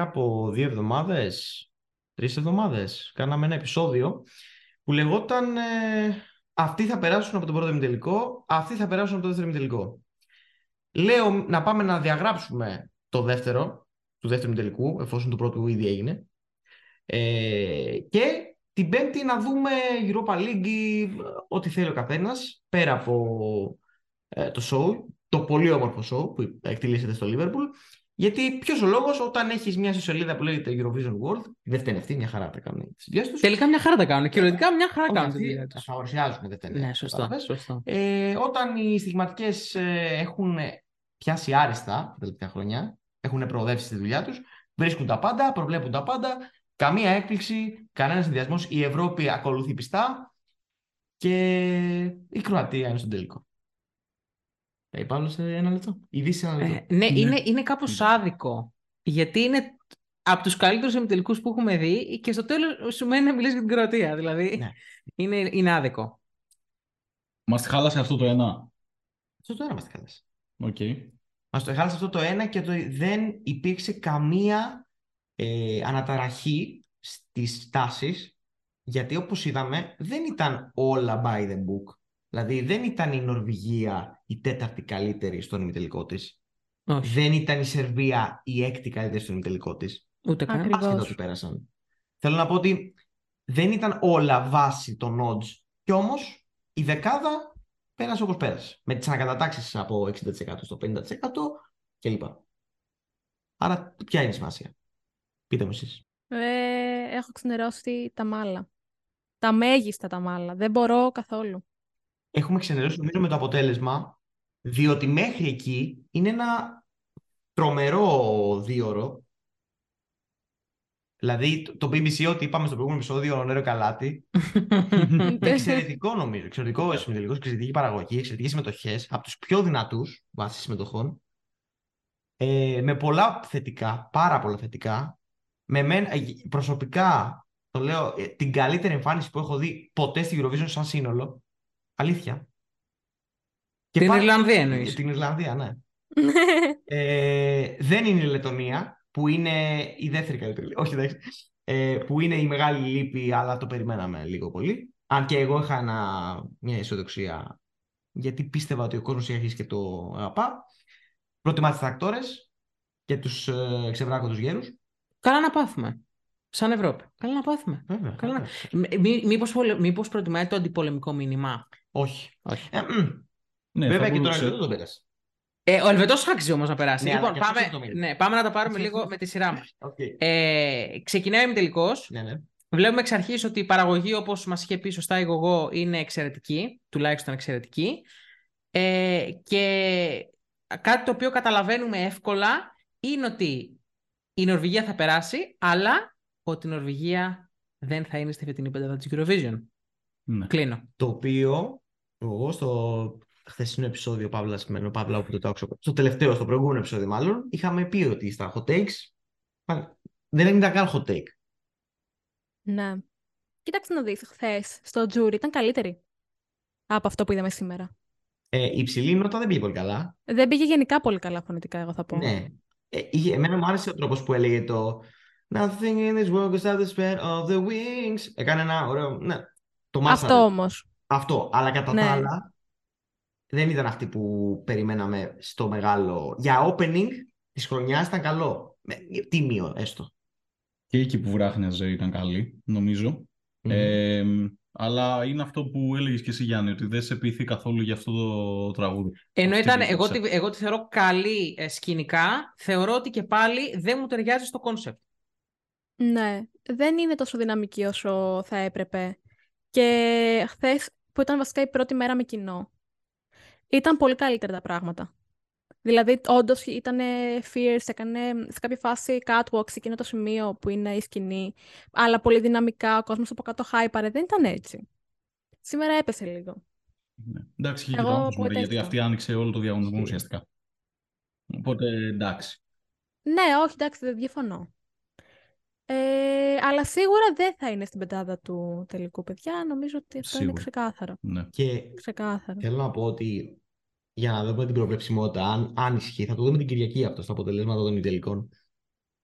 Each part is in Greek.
πριν από δύο εβδομάδες, τρεις εβδομάδες, κάναμε ένα επεισόδιο που λεγόταν ε, αυτοί θα περάσουν από τον πρώτο ημιτελικό, αυτοί θα περάσουν από το δεύτερο ημιτελικό. Λέω να πάμε να διαγράψουμε το δεύτερο, του δεύτερου ημιτελικού, εφόσον το πρώτο ήδη έγινε. Ε, και την πέμπτη να δούμε Europa League, ό,τι θέλει ο καθένας, πέρα από ε, το show, το πολύ όμορφο show που εκτελήσεται στο Liverpool. Γιατί ποιος ο λόγος όταν έχεις μια σελίδα που λέγεται Eurovision World, δεν φταίνει αυτή, μια χαρά τα κάνουν τι δουλειέ τους. Τελικά μια χαρά τα κάνουν. Κυριολεκτικά μια χαρά κάνουν τη δουλειά τους. Θα παρουσιάζουν, δεν φταίνει. Ναι, σωστό. σωστό. Ε, όταν οι στιγματικές ε, έχουν πιάσει άριστα τα τελευταία χρόνια, έχουν προοδεύσει στη δουλειά τους, βρίσκουν τα πάντα, προβλέπουν τα πάντα, καμία έκπληξη, κανένας συνδυασμός. Η Ευρώπη ακολουθεί πιστά και η Κροατία είναι στον τελικό. Ε, Παύλο σε ένα λεπτό. Ειδήσει ένα λεπτό. Ε, ναι, ναι, είναι, είναι κάπως άδικο. Γιατί είναι από τους καλύτερους εμιτελικούς που έχουμε δει και στο τέλος σου μένει να μιλήσεις για την Κροατία. Δηλαδή ναι. είναι, είναι άδικο. Μας τη χάλασε αυτό το ένα. Αυτό το ένα μας τη χάλασε. Okay. Μας το χάλασε αυτό το ένα και το, δεν υπήρξε καμία ε, αναταραχή στις τάσεις. Γιατί όπως είδαμε δεν ήταν όλα by the book. Δηλαδή δεν ήταν η Νορβηγία η τέταρτη καλύτερη στον ημιτελικό της. Δεν ήταν η Σερβία η έκτη καλύτερη στον ημιτελικό της. Ούτε καν. Άσχετα ότι πέρασαν. Θέλω να πω ότι δεν ήταν όλα βάση των odds. Κι όμως η δεκάδα πέρασε όπως πέρασε. Με τις ανακατατάξεις από 60% στο 50% κλπ. Άρα ποια είναι η σημασία; Πείτε μου εσείς. Ε, έχω ξενερώσει τα μάλα. Τα μέγιστα τα μάλα. Δεν μπορώ καθόλου έχουμε ξενερώσει νομίζω με το αποτέλεσμα, διότι μέχρι εκεί είναι ένα τρομερό δίωρο. Δηλαδή το BBC, ό,τι είπαμε στο προηγούμενο επεισόδιο, ο Νέρο Καλάτη. εξαιρετικό νομίζω. Εξαιρετικό συμμετελικό, εξαιρετική παραγωγή, εξαιρετικές συμμετοχές. Από τους πιο δυνατούς βάσει συμμετοχών. Ε, με πολλά θετικά, πάρα πολλά θετικά. Με μεν, ε, προσωπικά, το λέω, ε, την καλύτερη εμφάνιση που έχω δει ποτέ στη Eurovision σαν σύνολο. Αλήθεια. Και την Ιρλανδία εννοείς. Την Ιρλανδία, ναι. ε, δεν είναι η Λετωνία, που είναι η δεύτερη καλύτερη. Όχι, εντάξει. Ε, που είναι η μεγάλη λύπη, αλλά το περιμέναμε λίγο πολύ. Αν και εγώ είχα μια αισιοδοξία, γιατί πίστευα ότι ο κόσμος είχε αρχίσει και το αγαπά. Προτιμά τις τρακτόρες και τους ε, ξεβράκωτους γέρους. Καλά να πάθουμε. Σαν Ευρώπη. Καλά να πάθουμε. Βέβαια, Καλά... Μήπως, μήπως προτιμάει το αντιπολεμικό μήνυμα; Όχι. Όχι. Ε, ναι, Βέβαια και τώρα δεν το πέρασε. Ε, ο Ελβετό άξιζε όμως να περάσει. Ναι, λοιπόν, πάμε, ναι, πάμε να τα πάρουμε λίγο με τη σειρά μας. Okay. Ε, ξεκινάει με τελικό. Ναι, ναι. Βλέπουμε εξ αρχής ότι η παραγωγή, όπως μας είχε πει σωστά η Γογό, είναι εξαιρετική. Τουλάχιστον εξαιρετική. Ε, και κάτι το οποίο καταλαβαίνουμε εύκολα είναι ότι η Νορβηγία θα περάσει, αλλά ότι η Νορβηγία δεν θα είναι στη φετινή πεντάδα της Eurovision. Ναι. Κλείνω. Το οποίο εγώ στο χθεσινό επεισόδιο, Παύλας, σημαίνω, Παύλα, όπου το άκουσα, στο τελευταίο, στο προηγούμενο επεισόδιο μάλλον, είχαμε πει ότι στα hot takes δεν ήταν καν hot take. Ναι. Κοίταξε να δεις, χθες στο τζούρι ήταν καλύτερη από αυτό που είδαμε σήμερα. Ε, η υψηλή νότα δεν πήγε πολύ καλά. Δεν πήγε γενικά πολύ καλά φωνητικά, εγώ θα πω. Ναι. Ε, εμένα μου άρεσε ο τρόπος που έλεγε το Nothing in this world is the spread of the wings. Έκανε ένα ωραίο. Ναι, το Αυτό όμως. Αυτό. Αλλά κατά ναι. τα άλλα, δεν ήταν αυτή που περιμέναμε στο μεγάλο. Για opening της χρονιάς ήταν καλό. Τίμιο έστω. Και εκεί που βράχνιαζε ήταν καλή, νομίζω. Ε, αλλά είναι αυτό που έλεγες και εσύ Γιάννη, ότι δεν σε πείθει καθόλου για αυτό το τραγούδι. Ενώ ήταν, εγώ, τη, εγώ τη θεωρώ καλή ε, σκηνικά, θεωρώ ότι και πάλι δεν μου ταιριάζει στο κόνσεπτ. Ναι, δεν είναι τόσο δυναμική όσο θα έπρεπε. Και χθες που ήταν βασικά η πρώτη μέρα με κοινό, ήταν πολύ καλύτερα τα πράγματα. Δηλαδή, όντως ήταν fierce, έκανε σε κάποια φάση catwalk σε εκείνο το σημείο που είναι η σκηνή, αλλά πολύ δυναμικά, ο κόσμος από κάτω χάιπαρε. Δεν ήταν έτσι. Σήμερα έπεσε λίγο. Ναι. Εντάξει, και το γιατί αυτή άνοιξε όλο το διαγωνισμό ουσιαστικά. Οπότε εντάξει. Ναι, όχι, εντάξει, δεν διαφωνώ. Ε, αλλά σίγουρα δεν θα είναι στην πεντάδα του τελικού, παιδιά. Νομίζω ότι αυτό είναι ξεκάθαρο. Ναι. Και ξεκάθαρο. θέλω να πω ότι για να δούμε την προβλεψιμότητα, αν, αν ισχύει, θα το δούμε την Κυριακή αυτό στα αποτελέσματα των τελικών.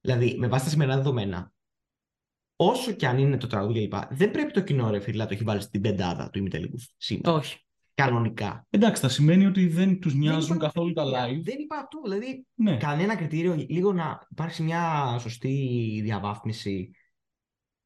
Δηλαδή, με βάση τα σημερινά δεδομένα, όσο και αν είναι το τραγούδι κλπ., δεν πρέπει το κοινό ρε φίλε να το έχει βάλει στην πεντάδα του ημιτελικού σήμερα. Όχι. Κανονικά. Εντάξει, θα σημαίνει ότι δεν τους νοιάζουν Δεν είπα- καθόλου τα live. Δεν είπα αυτό. Δηλαδή, Ναι. κανένα κριτήριο, λίγο να υπάρξει μια σωστή διαβάθμιση.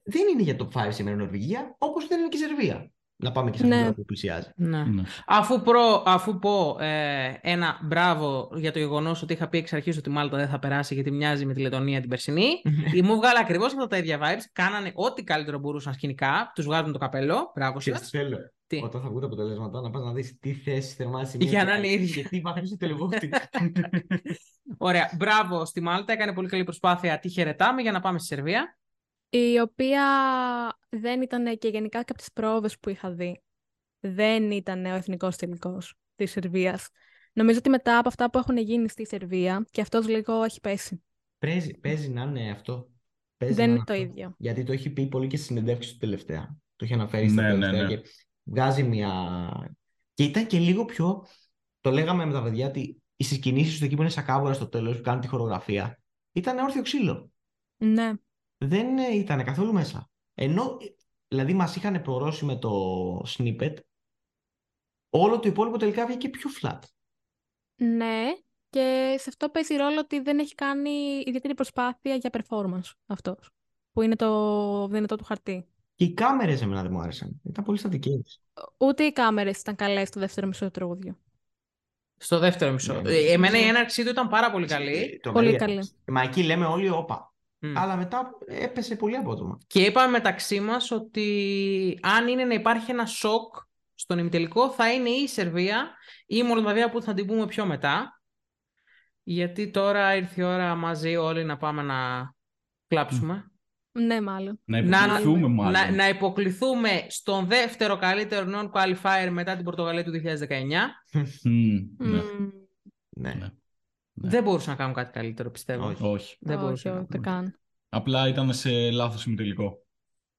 Δεν είναι για top 5 σήμερα η Νορβηγία, όπως δεν είναι και η Σερβία. Να πάμε και σε Ναι. αυτό που πλησιάζει. Ναι. Ναι. Αφού, προ, αφού πω ε, ένα μπράβο για το γεγονός ότι είχα πει εξ αρχής ότι η Μάλτα δεν θα περάσει γιατί μοιάζει με τη Λετωνία την περσινή, ή μου βγάλε ακριβώς αυτά τα ίδια vibes. Κάνανε ό,τι καλύτερο μπορούσαν σκηνικά. Τους βγάζουν το καπέλο. Μπράβο Και σας. θέλω, Τι; όταν θα βγουν τα αποτελέσματα, να πας να δεις τι θέση θερμάτισε η Για μία να και είναι άλλη ίδια. Και τι βαθμούς τελεγόφτη. Ωραία. Μπράβο στη Μάλτα. Έκανε πολύ καλή προσπάθεια. Τη χαιρετάμε για να πάμε στη Σερβία. Η οποία δεν ήταν και γενικά και από τις πρόοδες που είχα δει. Δεν ήταν ο εθνικός τελικός της Σερβίας. Νομίζω ότι μετά από αυτά που έχουν γίνει στη Σερβία και αυτός λίγο έχει πέσει. Παίζει, παίζει να είναι αυτό. Παίζει δεν να είναι το αυτό. ίδιο. Γιατί το έχει πει πολύ και στη συνεντεύξη του τελευταία. Το έχει αναφέρει στα Ναι, ναι, τελευταία ναι. και βγάζει μια... Και ήταν και λίγο πιο... Το λέγαμε με τα παιδιά ότι οι συγκινήσεις του εκεί που είναι σακάβουρα στο τέλος που κάνουν τη χορογραφία ήταν όρθιο ξύλο. Ναι. Δεν ήταν καθόλου μέσα. Ενώ, δηλαδή μας είχαν προρώσει με το snippet όλο το υπόλοιπο τελικά βγήκε πιο flat. Ναι. Και σε αυτό παίζει ρόλο ότι δεν έχει κάνει ιδιαίτερη προσπάθεια για performance αυτός. Που είναι το δυνατό του χαρτί. Και οι κάμερες εμένα δεν μου άρεσαν. Ήταν πολύ στατικές. Ούτε οι κάμερες ήταν καλές στο δεύτερο μισό του τραγουδιού. Στο δεύτερο μισό. Ναι, ναι. Ε, Εμένα η έναρξή του ήταν πάρα πολύ καλή. Ε, τρομερή Πολύ έπαιξε. καλή. Μα εκεί λέμε όλοι όπα. Μμ. Αλλά μετά έπεσε πολύ απότομα. Και είπαμε μεταξύ μας ότι αν είναι να υπάρχει ένα σοκ στον ημιτελικό θα είναι ή η Σερβία ή η Μολδαβία που θα την πούμε πιο μετά. Γιατί τώρα ήρθε η ώρα μαζί όλοι να πάμε να κλάψουμε. Ναι, μάλλον. Να Να- υποκληθούμε μάλλον. Να, να υποκληθούμε στον δεύτερο καλύτερο non-qualifier μετά την Πορτογαλία του 2019. Μμ, ναι. Μμμ. Ναι. Ναι. Δεν μπορούσαν να κάνουν κάτι καλύτερο, πιστεύω. Όχι. Όχι. Δεν Όχι, μπορούσαν να ούτε κάνουν. καν. Απλά ήταν σε λάθος ημιτελικό.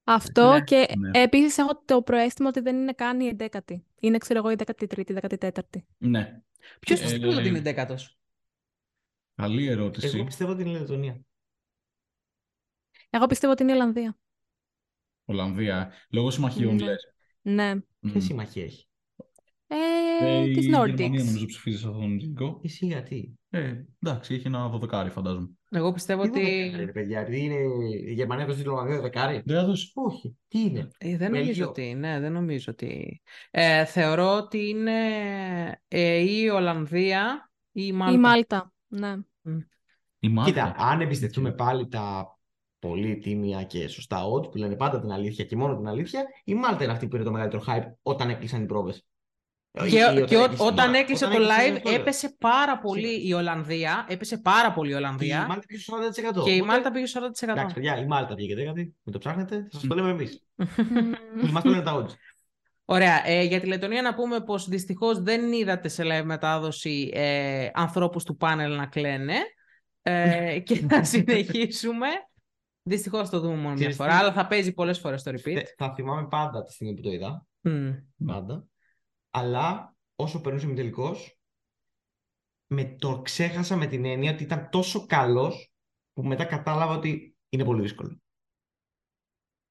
Αυτό Ναι, και ναι. επίσης έχω το προαίσθημα ότι δεν είναι καν η εντέκατη. Είναι, ξέρω εγώ, η 13η, 14η. Ναι. Ποιος Ε, πιστεύει ότι είναι δέκατος. Καλή ερώτηση. Εγώ πιστεύω ότι είναι η Λετωνία. Εγώ πιστεύω ότι είναι η Ολλανδία. Ολλανδία. Λόγω συμμαχιών Ναι. λες. Ναι. Μμ. Ποια συμμαχία έχει; Ε, Ε, η της Γερμανία Nordics. νομίζω ψηφίζεις σε αυτόν τον ημιτελικό. Εσύ γιατί; Ε, εντάξει, έχει ένα δωδεκάρι φαντάζομαι. Εγώ πιστεύω Τι ότι... δεκάρι, ρε παιδιά, επειδή είναι η Γερμανία το στείλει Ολλανδία δεκάρι. Δεν έδωσε. Όχι. Τι είναι; Ε, δεν νομίζω Βέλγιο. ότι, ναι, δεν νομίζω ότι... Ε, θεωρώ ότι είναι ε, ή η Ολλανδία ή η Μάλτα. Η Μάλτα. Ναι. Η Μάλτα. Κοίτα, αν εμπιστευτούμε πάλι τα πολύ τίμια και σωστά odds που λένε πάντα την αλήθεια και μόνο την αλήθεια, η Μάλτα είναι αυτή που πήρε το μεγαλύτερο hype όταν έκλεισαν οι πρόβες. Ε, Και, Ή- ή και ό- έκλεισε η όταν Μάλτα. έκλεισε Όταν το έκλεισε live το live. έπεσε πάρα πολύ η Ολλανδία. Έπεσε πάρα πολύ η Και η Ολλανδία. Μάλτα πήγε στο 40%. Και η Οπότε, Μάλτα πήγε στο 40%. Εντάξει, παιδιά, η Μάλτα πήγε δέκατη. Μην το ψάχνετε, θα σας το Μμ. λέμε εμείς. Μμμ. Μας το λένε τα odds. Ωραία. Ε, για τη Λετωνία να πούμε πως δυστυχώς δεν είδατε σε live μετάδοση ε, ανθρώπους του πάνελ να κλαίνε ε, και θα συνεχίσουμε. Δυστυχώς το δούμε μόνο μια Ξέρεις φορά, τι; αλλά θα παίζει πολλές φορές το repeat. Θε- Θα θυμάμαι πάντα τη στιγμή που το είδα. Μμ. Πάντα. Αλλά όσο περνούσε με τελικός, με το ξέχασα με την έννοια ότι ήταν τόσο καλός που μετά κατάλαβα ότι είναι πολύ δύσκολο.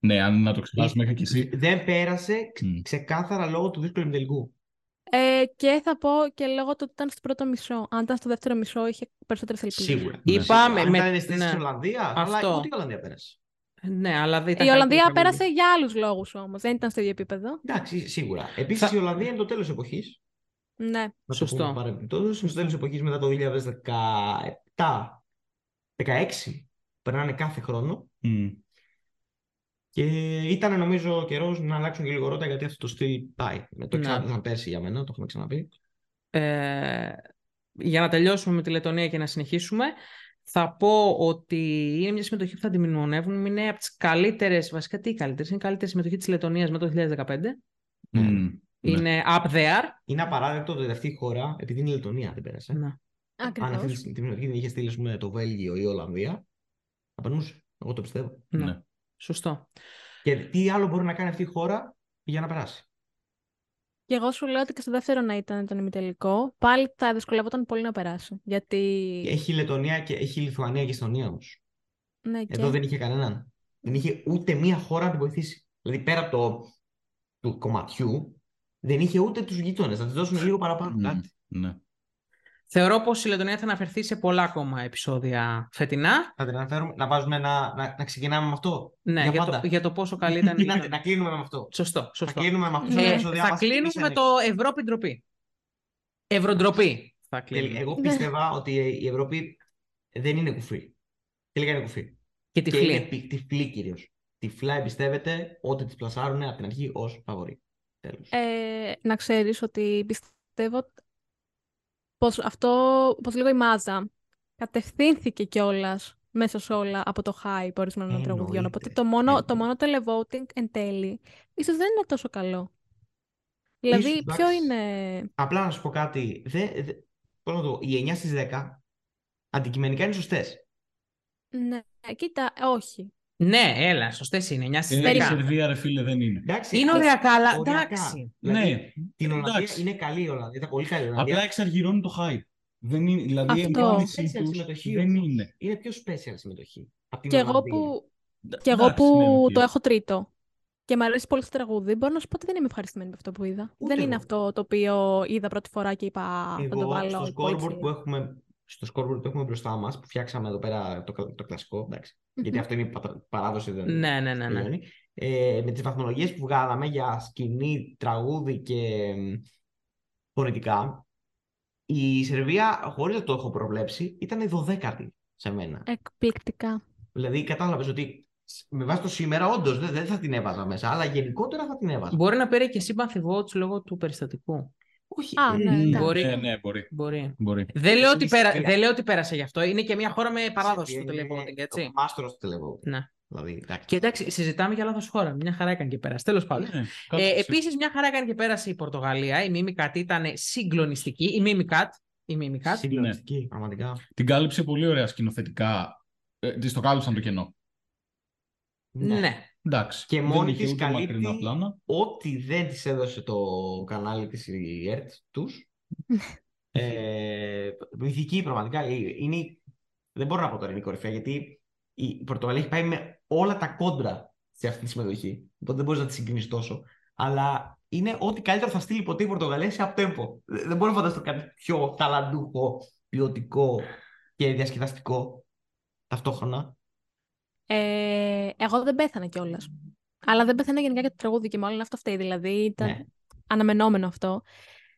Ναι, αν να το ξεχάσουμε είχα και εσύ. Δεν πέρασε ξε- Μμ. ξεκάθαρα λόγω του δύσκολου τελικού. Ε, και θα πω και λόγω του ότι ήταν στο πρώτο μισό. Αν ήταν στο δεύτερο μισό, είχε περισσότερες ελπίδες. Σίγουρα. Ναι. Είπαμε, Αν με- ήταν στη θέση ναι. της Ολλανδίας, αλλά Αυτό. ούτε η Ολλανδία πέρασε. Ναι, αλλά δεν ήταν Η καλύτερη Ολλανδία καμία. πέρασε για άλλους λόγους όμως. Δεν ήταν στο ίδιο επίπεδο. Εντάξει, σίγουρα. Επίσης Θα- η Ολλανδία είναι το τέλος εποχής. Ναι. Να το Σωστό. πούμε παρεμπιπτόντως. Είναι στο τέλος εποχής μετά το 2017. 16. Περνάνε κάθε χρόνο. Μμ. Και ήταν νομίζω καιρός να αλλάξουν και λίγο ρότα γιατί αυτό το στυλ πάει. Με το Ναι. ξανά πέρσι για μένα, το έχουμε ξαναπεί. Ε, για να τελειώσουμε με τη Λετωνία και να συνεχίσουμε, θα πω ότι είναι μια συμμετοχή που θα τη μνημονεύουν. Είναι από τις καλύτερες, βασικά τι καλύτερες, είναι η καλύτερη συμμετοχή της Λετωνίας με το 2015. Ναι. Μμ. Ναι. Είναι up there. Είναι απαράδεκτο ότι αυτή η χώρα, επειδή είναι η Λετωνία, δεν πέρασε. Ναι. Αν Ακριβώς. αυτή τη συμμετοχή την είχε στείλει ας πούμε, το Βέλγιο ή η Ολλανδία, θα περνούσε. Εγώ το πιστεύω. Ναι. Ναι. Σωστό. Και τι άλλο μπορεί να κάνει αυτή η χώρα για να περάσει; Και εγώ σου λέω ότι και στο δεύτερο να ήταν τον ημιτελικό, πάλι θα δυσκολευόταν πολύ να περάσει. Γιατί. Έχει η Λετωνία και έχει η Λιθουανία και η Εστονία όμως. Ναι, και... Εδώ δεν είχε κανέναν. Δεν είχε ούτε μία χώρα να την βοηθήσει. Δηλαδή πέρα από το του κομματιού, δεν είχε ούτε τους γείτονες. Να τη δώσουν λίγο παραπάνω. Μμ, Κάτι. ναι. Θεωρώ πως η Λετωνία θα αναφερθεί σε πολλά ακόμα επεισόδια φετινά. Θα την αναφέρουμε, να βάζουμε ένα. Να, να ξεκινάμε με αυτό; Ναι, για για, πάντα. το, για το πόσο καλή ήταν η να, να κλείνουμε με αυτό. Σωστό, Θα σωστό. κλείνουμε με αυτό. Ναι. τα Ε, επεισόδια θα μας. κλείνουμε Είσαι με το Ευρώπη ντροπή. Ευρωντροπή. Θα Τελικά, κλείνουμε. Εγώ Ναι. πίστευα ότι η Ευρώπη δεν είναι κουφή. Τελικά είναι κουφή. Και Και είναι τυφλή. πι- τυφλή κυρίως. Τυφλά εμπιστεύεται ότι της πλασάρουν από την αρχή ως φαβορή. Τέλος. Ε, να ξέρεις ότι πιστεύω πως αυτό, πως λίγο η μάζα κατευθύνθηκε κιόλας μέσα σε όλα από το hype ορισμένων Εννοείται, τραγουδιών. Οπότε το μόνο, το εννοείται. μόνο televoting εν τέλει ίσως δεν είναι τόσο καλό. Δηλαδή, Ίσως, ποιο εντάξει. είναι... Απλά να σου πω κάτι. Δε, δε, πώς να το πω, οι 9 στις 10 αντικειμενικά είναι σωστές. Ναι, κοίτα, όχι. Ναι, έλα, σωστές είναι. 9 στι Ε, η 10. Σερβία, ρε φίλε, δεν είναι. Εντάξει, Είναι αλλά- οριακά, αλλά οριακά. εντάξει. Δηλαδή, Ναι, την Ολλανδία εντάξει. είναι καλή η Ολλανδία. Ήταν πολύ καλή η Ολλανδία. Απλά εξαργυρώνει το hype. Δεν είναι, δηλαδή η Αυτό. εμφάνισή Special τους συμμετοχή δεν όμως. είναι. Είναι πιο special συμμετοχή. Από την Και εγώ Ολλανδία. που, και εγώ Εντάξει, που ναι, οκ. το έχω τρίτο και μου αρέσει πολύ το τραγούδι, μπορώ να σου πω ότι δεν είμαι ευχαριστημένη με αυτό που είδα. Ούτε δεν είναι εγώ. αυτό το οποίο είδα πρώτη φορά και είπα θα το Εγώ βάλω. στο πολύ scoreboard ψηλά». που έχουμε, στο scoreboard που έχουμε μπροστά μας, που φτιάξαμε εδώ πέρα το, το κλασικό, εντάξει, γιατί Μμμ. αυτό είναι η πατα- παράδοση, δεν Ναι, ναι, ναι. ναι. τελειώνει. Ε, με τις βαθμολογίες που βγάλαμε για σκηνή, τραγούδι και μ, φωνητικά, η Σερβία, χωρίς να το έχω προβλέψει, ήταν η 12η σε μένα. Εκπληκτικά. Δηλαδή κατάλαβες ότι σ- με βάση το σήμερα όντως δεν, δεν θα την έβαζα μέσα, αλλά γενικότερα θα την έβαζα. Μπορεί να πήρε και sympathy votes λόγω του περιστατικού. Όχι, Α, ναι, ε, εντάξει. Μπορεί. Ε, ναι, μπορεί. Μπορεί. μπορεί. Δεν λέω, ότι η πέρα... Σερβία- δεν λέω ότι πέρασε γι' αυτό. Είναι και μια χώρα με παράδοση στο είναι televoting, έτσι. Το μάστορα στο televoting. Ναι. Δηλαδή, εντάξει. Και εντάξει, συζητάμε για λάθος χώρα. Μια χαρά έκανε και πέρασε. Τέλος πάντων. Ναι, κάτσε Ε, σε- Επίσης, μια χαρά έκανε και πέρασε η Πορτογαλία. Η Mimicat ήταν συγκλονιστική. Η Mimicat. Η Mimicat. Συγκλονιστική, πραγματικά. Την κάλυψε πολύ ωραία σκηνοθετικά. Ε, της το κάλυψαν το κενό. Ναι. Εντάξει. Και δεν μόνη είχε της ούτε καλύπτει μακρινά πλάνα. ό,τι δεν της έδωσε το κανάλι της η ΕΡΤ τους. ε, μυθική πραγματικά. Ε, Είναι, δεν μπορώ να πω τώρα είναι η κορυφαία γιατί η Πορτογαλία έχει πάει με όλα τα κόντρα σε αυτή τη συμμετοχή. Οπότε δεν μπορείς να τη συγκρίνει τόσο. Αλλά είναι ό,τι καλύτερο θα στείλει ποτέ η Πορτογαλία σε απτέμπο. Δεν δεν μπορώ να φανταστώ κάτι πιο ταλαντούχο, ποιοτικό και διασκεδαστικό ταυτόχρονα. Ε, εγώ δεν πέθανα κιόλας. Αλλά δεν πέθανα γενικά για το τραγούδι και μάλλον αυτό φταίει. Δηλαδή ήταν Ναι. αναμενόμενο αυτό.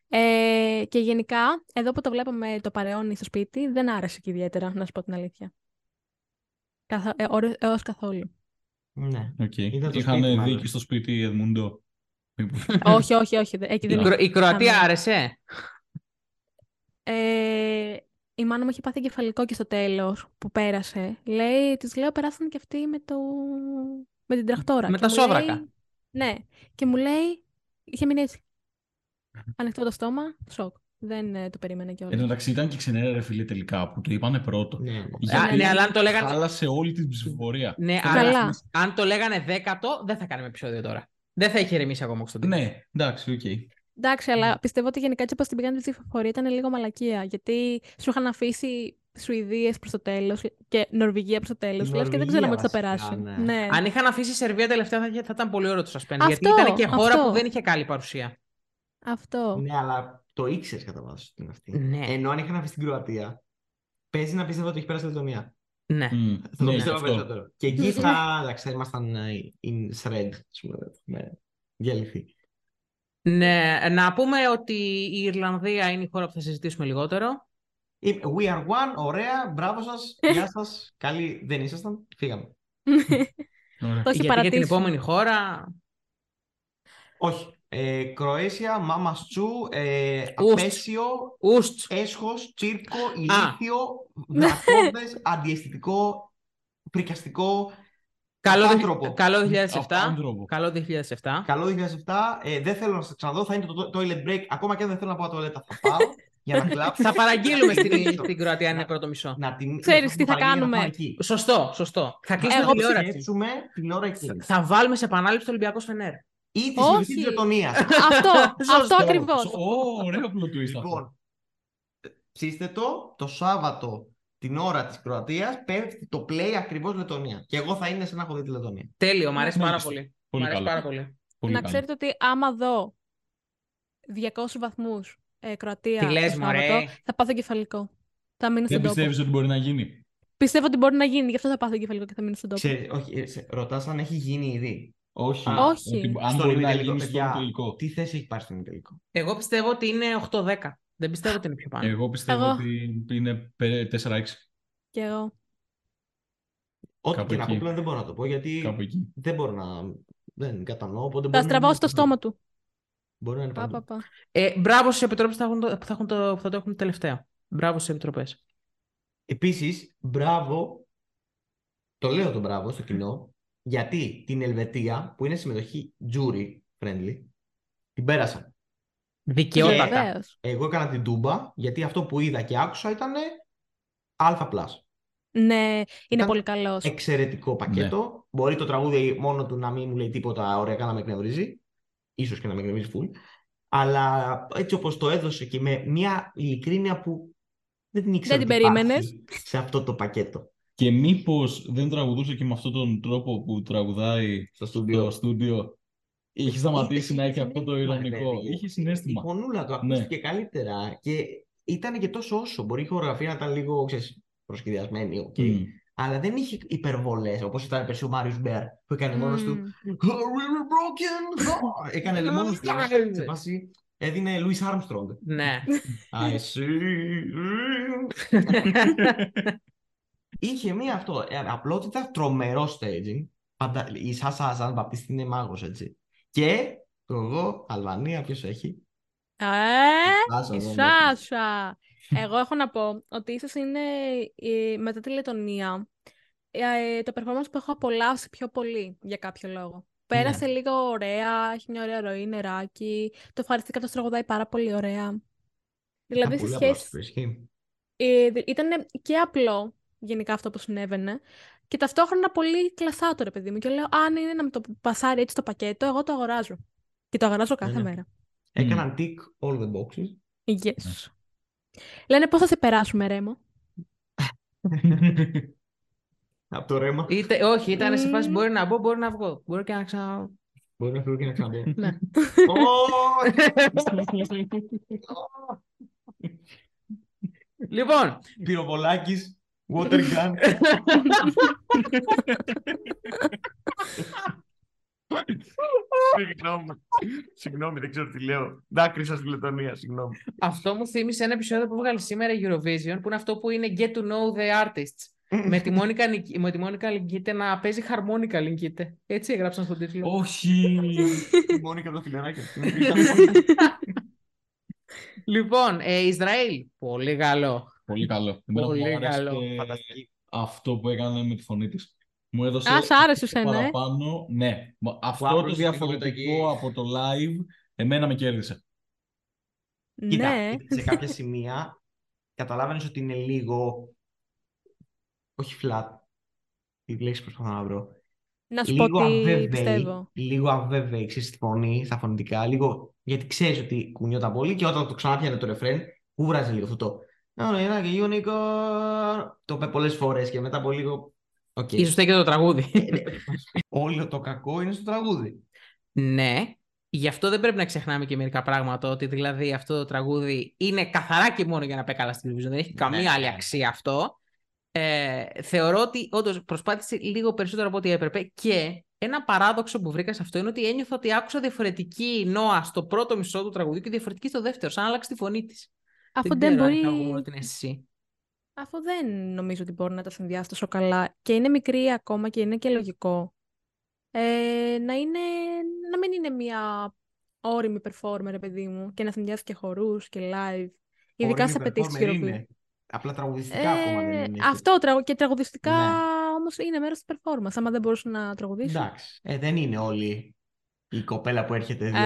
Ε, και γενικά, εδώ που το βλέπαμε το παρεώνι στο σπίτι, δεν άρεσε και ιδιαίτερα, να σου πω την αλήθεια. Καθα... Ε, ώρες- έως καθόλου. Ναι. Οκ. Ήταν το Είχαν σπίτι, δει μάλλον. και στο σπίτι η Εδμούντο. όχι, όχι, όχι. δε- Εκεί Η, δεν Κρο- η Κροατία Αμέ. άρεσε; Ε, η μάνα μου είχε πάθει εγκεφαλικό και στο τέλος που πέρασε. Λέει, της λέω, περάσαν και αυτοί με, το... με την τρακτόρα. Με Και τα μου σόβρακα. λέει- Ναι. Και μου λέει, είχε μείνει έτσι. Ανοιχτό το στόμα, σοκ. Δεν ε, το περίμενε κιόλας. Εν τω μεταξύ ήταν και ξενέρα ρε φίλε τελικά που το είπανε πρώτο. Ναι. Γιατί ναι, αλλά αν το λέγανε- Χάλασε όλη την ψηφοφορία. Ναι, Καλά. αλλά αν το λέγανε δέκατο, δεν θα κάνουμε επεισόδιο τώρα. Δεν θα είχε ηρεμήσει ακόμα στον Ναι, εντάξει, οκ. Εντάξει, αλλά πιστεύω ότι γενικά έτσι όπως την πήγαν τη ψηφοφορία ήταν λίγο μαλακία. Γιατί σου είχαν αφήσει Σουηδίες προς το τέλος και Νορβηγία προς το τέλος. Η Λες και δεν Νορβηγία ξέραμε τι θα βασικά, περάσει. ναι. Ναι. Αν είχαν αφήσει η Σερβία τελευταία, θα, είχε- θα ήταν πολύ ωραίο το suspense. Αυτό, γιατί ήταν και χώρα αυτό. που δεν είχε καλή παρουσία. Αυτό. Ναι, αλλά το ήξερες κατά βάση ότι είναι αυτή. Ναι. Ενώ αν είχαν αφήσει την Κροατία, παίζει να πίστευα ότι έχει περάσει η Λετωνία. Ναι. Μμ, Θα το ναι, πίστευα αυτό. περισσότερο. Και εκεί θα, εντάξει, θα ήμασταν ε, in threat, ας πούμε, θα έχουμε διαλυθεί. Ναι. Να πούμε ότι η Ιρλανδία είναι η χώρα που θα συζητήσουμε λιγότερο. Ε, We are one, ωραία, μπράβο σας, γεια σας. Καλή, δεν ήσασταν, φύγαμε. Ωραία. Το έχει γιατί για την παρατήσει. επόμενη χώρα; Όχι. Ε, Κροέσια, Μάμα Τσου, ε, Ουστ. απέσιο, Ουστ. έσχος, τσίρκο, ηλίθιο, βραχώδες, αντιαισθητικό, πρικαστικό, Καλό, Απάνθρωπο. δι- καλό 2007. Απάνθρωπο. Καλό 2007. Καλό 2007. Ε, δεν θέλω να σα ξαναδώ. Θα είναι το to- toilet break. Ακόμα και αν δεν θέλω να πάω τουαλέτα, θα πάω για να κλάψω. θα παραγγείλουμε στην, Τιμήσω. στην Κροατία αν είναι πρώτο μισό. να τιμ... Ξέρεις να τι θα παραγγείλω να κάνουμε. πάω εκεί. Σωστό, σωστό. Θα κλείσουμε Εγώ τηλεόραση. Σκέψουμε την ώρα εκείνη. Θα βάλουμε σε επανάληψη το Ολυμπιακός Φενέρ. Ή τη Όχι. συμμετοχή τη Λετωνία. αυτό, αυτό Σωστό. ακριβώς. Ω, ωραίο plot twist αυτό. λοιπόν, ψήστε το το Σάββατο την ώρα της Κροατίας πέφτει το play ακριβώς Λετωνία. Και εγώ θα είναι σαν να έχω δει τη Λετωνία. Τέλειο, μου αρέσει Ναι, πάρα ναι, πολύ. πολύ Μ' αρέσει καλό. πάρα πολύ. Πολύ να καλό. ξέρετε ότι άμα δω 200 βαθμούς ε, Κροατία Τι λες, το μωρέ; Σάββατο, θα πάθω κεφαλικό. Θα μείνω Δεν στον τόπο. πιστεύεις ότι μπορεί να γίνει; Πιστεύω ότι μπορεί να γίνει, γι' αυτό θα πάθω κεφαλικό και θα μείνω στον τόπο. Ξέρεις, όχι, ε, σε- ρωτάς αν έχει γίνει ήδη. Όχι. Α, όχι. Ότι αν Στον μπορεί να ημιτελικό, γίνει στον παιδιά, τελικό. Τι θέση έχει πάρει στον ημιτελικό; Εγώ πιστεύω ότι είναι 8-10. Δεν πιστεύω ότι είναι πιο πάνω. Εγώ πιστεύω Εγώ. ότι είναι πε- 4-6. Και εγώ. Ό,τι Κάπου και να πω εκεί. πλέον δεν μπορώ να το πω γιατί Κάπου εκεί. δεν μπορώ να. Δεν κατανοώ. Οπότε Θα μπορεί να στραβάω είναι στο παντού. στόμα του. Μπορεί να είναι Πα, παντού. πα, πα. Ε, μπράβο στου επιτρόπου που, θα έχουν το- που, θα έχουν το- που θα το έχουν τελευταίο. Μπράβο στις επιτροπές. Επίσης, μπράβο. Το λέω το μπράβο στο κοινό. Γιατί την Ελβετία, που είναι συμμετοχή jury friendly, την πέρασα. Δικαιότατα. Βεβαίως. Εγώ έκανα την τούμπα, γιατί αυτό που είδα και άκουσα ήταν αλφα πλάς. Ναι, είναι Ήταν πολύ καλός. Εξαιρετικό πακέτο. Μπορεί το τραγούδι μόνο του να μην μου λέει τίποτα ωραία, να με εκνευρίζει. Ίσως και να με εκνευρίζει full. Αλλά έτσι όπως το έδωσε και με μια ειλικρίνεια που δεν την ήξερα Δεν την ότι υπάρχει περίμενες. σε αυτό το πακέτο. Και μήπως δεν τραγουδούσε και με αυτόν τον τρόπο που τραγουδάει Στο στο στούντιο. Στούντιο. Είχε σταματήσει να έχει αυτό το συνέστημα, ρε ηρωνικό. παιδί μου. Είχε Η συνέστημα. φωνούλα του Ναι. ακούστηκε καλύτερα και ήταν και τόσο όσο. Μπορεί η χορογραφία να ήταν λίγο ξέρεις, προσχεδιασμένη, οκ. Μμ. αλλά δεν είχε υπερβολές όπως ήταν πέρσι ο Μάριος Μπέρ που έκανε μόνος του Μμμ. Oh, we were broken heart. Έκανε μόνος του σε φάση έδινε Louis Armstrong ναι. I see Είχε μία αυτό, ε, απλότητα, τρομερό staging. Παντα... Η Σάσα Αζάν Μπαπτίστη είναι μάγος, έτσι. Και το εγώ, Αλβανία, ποιος έχει; Ε, Σάσα η Αζάν Σάσα. Εγώ έχω να πω ότι ίσως είναι η- μετά τη Λετωνία ε, το performance που έχω απολαύσει πιο πολύ για κάποιο λόγο. Πέρασε Ναι. λίγο ωραία, έχει μια ωραία ροή, νεράκι. Το ευχαριστήκα το τραγουδάει πάρα πολύ ωραία. Δηλαδή, σε Πολύ σχέση, απλό, ισχύει. ε, ήταν και απλό γενικά αυτό που συνέβαινε και ταυτόχρονα πολύ κλασάτο ρε παιδί μου. Και λέω, αν είναι να με το πασάρει έτσι το πακέτο, εγώ το αγοράζω. Και το αγοράζω κάθε ναι. μέρα. Έκαναν tick all the boxes. Yes. Λένε πώς θα σε περάσουμε, Ρέμο; Από το ρέμα. Είτε, όχι, ήταν σε φάση Μμμ. μπορεί να μπω, μπορεί να βγω. Μπορεί και να ξανα. Μπορεί να φύγω και να ξαναμπω. Ναι. λοιπόν, Πυροβολάκης, water gun. Συγγνώμη. Συγγνώμη, δεν ξέρω τι λέω. Δάκρυσα στη Λετωνία, συγγνώμη. αυτό μου θύμισε ένα επεισόδιο που έβγαλε σήμερα η Eurovision, που είναι αυτό που είναι Get to know the artists. με τη Μόνικα, Νικ- με τη Μόνικα Λιγκίτε να παίζει χαρμόνικα Λιγκίτε. Έτσι έγραψαν στον τίτλο. Όχι. Η Μόνικα από τα φιλαράκια. Λοιπόν, ε, Ισραήλ. Πολύ καλό. Πολύ καλό. Εμένα Πολύ μου άρεσε καλό. Φανταστική. αυτό που έκανε με τη φωνή της. Μου έδωσε Α, σ' άρεσες το εσένα, ε. παραπάνω. Ναι. Μα Αυτό άπλωσε το λίγο διαφορετικό το από το live εμένα με κέρδισε. Κοίτα, Ναι. σε κάποια σημεία καταλάβαινες ότι είναι λίγο. Όχι flat. Τι λέξη προσπαθώ να βρω. Να σου πω λίγο τι αβέβαιη, πιστεύω. λίγο αβέβαιη, ξέρεις, στη φωνή, στα φωνητικά, λίγο, γιατί ξέρεις ότι κουνιόταν πολύ και όταν το ξανάπιανε το ρεφρέν, κούραζε λίγο αυτό το «Oh, ένα και unicorn», το είπε πολλές φορές και μετά από λίγο, οκ. Ίσως και το τραγούδι. Όλο το κακό είναι στο τραγούδι. ναι. Γι' αυτό δεν πρέπει να ξεχνάμε και μερικά πράγματα. Ότι δηλαδή αυτό το τραγούδι είναι καθαρά και μόνο για να πάει καλά στην television. Δεν έχει καμία Ναι. άλλη αξία αυτό. Ε, θεωρώ ότι όντως προσπάθησε λίγο περισσότερο από ό,τι έπρεπε. Και ένα παράδοξο που βρήκα σε αυτό είναι ότι ένιωθα ότι άκουσα διαφορετική νότα στο πρώτο μισό του τραγουδιού και διαφορετική στο δεύτερο. Σαν να άλλαξε τη φωνή της. Αφού δεν, μπορεί... να την εσύ. Αφού δεν νομίζω ότι μπορεί να τα συνδυάσει τόσο καλά και είναι μικρή ακόμα και είναι και λογικό. Ε, να, είναι, να μην είναι μια όρημη performer, ρε παιδί μου, και να συνδυάσει και χορούς και live. Ειδικά σε Όριμη απαιτήσεις performer Eurovision. είναι. Απλά τραγουδιστικά ακόμα δεν Ε, είναι. αυτό τραγου- και τραγουδιστικά Ναι. όμως είναι μέρος της performance. Άμα δεν μπορούσε να τραγουδήσει. Εντάξει. Ε, δεν είναι όλη η κοπέλα που έρχεται δύο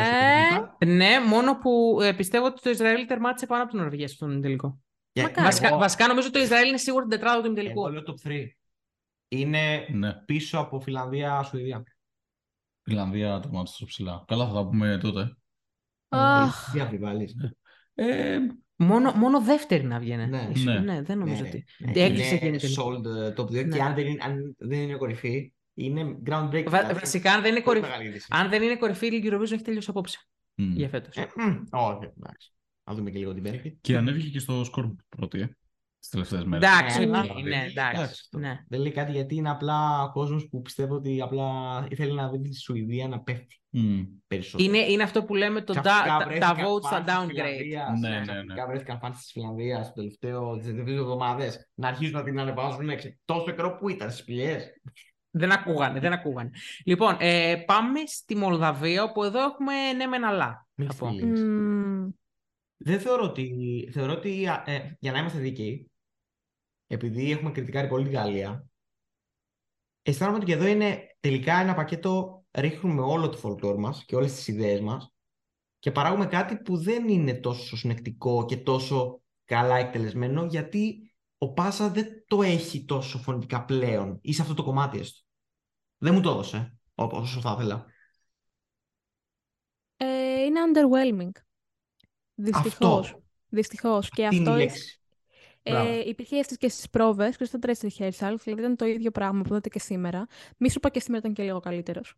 ε, Ναι, μόνο που ε, πιστεύω ότι το Ισραήλ τερμάτισε πάνω από την Νορβηγία στον τελικό. Βασικά, εγώ... βασικά, νομίζω ότι το Ισραήλ είναι σίγουρο την τετράδα του τελικού. Εγώ λέω top 3. Είναι ναι. πίσω από Φιλανδία, Σουηδία. Φιλανδία το μάτι στο ψηλά. Καλά θα τα πούμε τότε. Αχ. Oh. Ε, μόνο, μόνο δεύτερη να βγαίνει. Ναι. Ναι. ναι δεν νομίζω ναι, ότι. Ναι, ε, top 2 και ναι. αν δεν, αν δεν είναι κορυφή, είναι groundbreaking. Βα- δηλαδή, βασικά, αν δεν είναι πολύ κορυφή, μεγάλη είδηση. αν δεν είναι κορυφή, η Eurovision έχει τελειώσει απόψε Μμ. για φέτος. Ε, μμ, Όχι, εντάξει. Να δούμε και λίγο την πέμπτη. Και ανέβηκε και στο score πρώτη, ε, τις τελευταίες μέρες. Εντάξει, Ε, οκ, αλλά- ναι, εντάξει. αυτό. ναι. Δεν λέει κάτι γιατί είναι απλά ο κόσμος που πιστεύω ότι απλά ήθελε να δει τη Σουηδία να πέφτει Μμ. περισσότερο. Είναι, είναι αυτό που λέμε το Ξαφνικά τα, τα, τα βρέθηκαν votes στα fans της downgrade. Φιλανδίας, Ναι, ναι, ναι. Ξαφνικά βρέθηκαν fans της Φιλανδίας το τελευταίο, τις τελευταίες εβδομάδες να αρχίσουν να την ανεβάζουν έξω. Τόσο καιρό που ήταν στις σπηλιές. Δεν ακούγανε, δεν ακούγανε. Λοιπόν, ε, πάμε στη Μολδαβία, όπου εδώ έχουμε ναι μεν αλλά. Μην θα πω. φίλοι. Μμμ. Δεν θεωρώ ότι, θεωρώ ότι α, ε, για να είμαστε δίκαιοι, επειδή έχουμε κριτικάρει πολύ τη Γαλλία, αισθάνομαι ότι και εδώ είναι τελικά ένα πακέτο, ρίχνουμε όλο το folklore μας και όλες τις ιδέες μας και παράγουμε κάτι που δεν είναι τόσο συνεκτικό και τόσο καλά εκτελεσμένο γιατί ο Πάσα δεν το έχει τόσο φωνητικά πλέον ή σε αυτό το κομμάτι έστω. Δεν μου το έδωσε όπω- όσο θα ήθελα. Ε, είναι underwhelming. Δυστυχώς. Αυτό. Δυστυχώς. Και Τι είναι η αυτό λέξη. Μπράβο. ε, υπήρχε στις και στις πρόβες και στο dress rehearsal, δηλαδή ήταν το ίδιο πράγμα που είδατε και σήμερα. Μη σου πω και σήμερα ήταν και λίγο καλύτερος.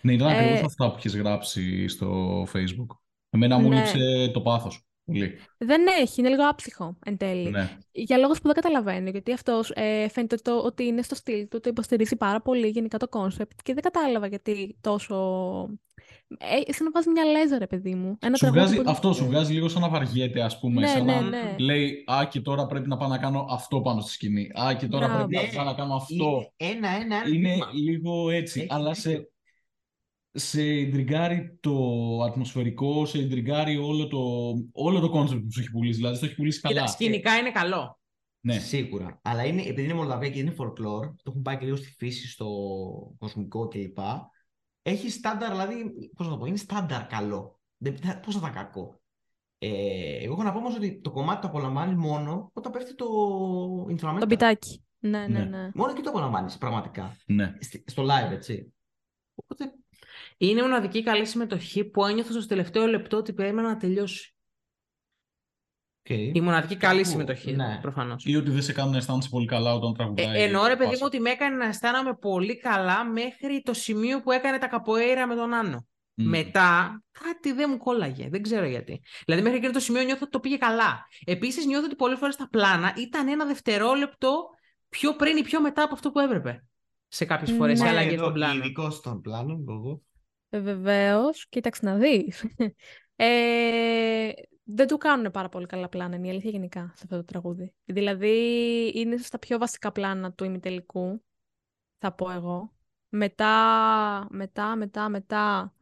Ναι, ήταν Ε, ακριβώς αυτά που έχεις γράψει στο facebook. Εμένα μου Ναι. λείψε το πάθος. Πολύ. Δεν έχει, είναι λίγο άψυχο εν τέλει. Ναι. Για λόγους που δεν καταλαβαίνω, γιατί αυτός ε, φαίνεται το, ότι είναι στο στυλ του, το υποστηρίζει πάρα πολύ γενικά το κόνσεπτ και δεν κατάλαβα γιατί τόσο... Ε, σαν να βάζει μια λέζα, ρε παιδί μου. Ένα Σου τραγούδι βγάζει, που- αυτό σου βγάζει λίγο σαν να βαριέται, ας πούμε. Ναι, σαν ναι, να ναι. λέει, α, και τώρα πρέπει να πάω να κάνω αυτό πάνω στη σκηνή. Α, και τώρα Μπράβο. πρέπει Ναι, να πάω να κάνω αυτό. Είναι ένα-ένα ένα Είναι ρήτημα. λίγο έτσι, Έχει αλλά δίκιο. σε, σε ιντριγκάρει το ατμοσφαιρικό, σε ιντριγκάρει όλο το, όλο το concept που σου έχει πουλήσει. Δηλαδή, το έχει πουλήσει Κοίτα, καλά. σκηνικά είναι καλό. Ναι. Σίγουρα. Αλλά είναι, επειδή είναι Μολδαβία και είναι folklore, το έχουν πάει και λίγο στη φύση, στο κοσμικό κλπ. Έχει στάνταρ, δηλαδή, πώς να το πω, είναι στάνταρ καλό. Δεν, θα- πώς θα ήταν κακό. Ε, εγώ έχω να πω όμως ότι το κομμάτι το απολαμβάνει μόνο όταν πέφτει το instrumental. Το πιτάκι. Ναι, ναι, Ναι. ναι. Μόνο εκεί το απολαμβάνεις πραγματικά. ναι. Στη- Στο live, έτσι. Οπότε, Είναι μοναδική καλή συμμετοχή που ένιωθα στο τελευταίο λεπτό ότι περίμενα να τελειώσει. okay. Η μοναδική καλή Κάπου, συμμετοχή, ναι. προφανώς. Ή ότι δεν σε κάνουν να αισθάνεσαι πολύ καλά όταν Ε, τραγουδάει. εννοώ ρε παιδί Πάσα. μου ότι με έκανε να αισθάνομαι πολύ καλά μέχρι το σημείο που έκανε τα καποέιρα με τον Άνω. Μμ. Μετά κάτι δεν μου κόλλαγε. Δεν ξέρω γιατί. Δηλαδή μέχρι εκείνο το σημείο νιώθω ότι το πήγε καλά. Επίσης νιώθω ότι πολλές φορές τα πλάνα ήταν ένα δευτερόλεπτο πιο πριν ή πιο μετά από αυτό που έπρεπε. Σε κάποιες φορές, Ναι. οι αλλαγές Εδώ, των πλάνων. Ειδικό στον πλάνο, εγώ. Βεβαίως, κοίταξε να δεις. Ε, δεν του κάνουν πάρα πολύ καλά πλάνα, είναι η αλήθεια γενικά σε αυτό το τραγούδι. Δηλαδή είναι στα πιο βασικά πλάνα του ημιτελικού, θα πω εγώ. Μετά, μετά, μετά, μετά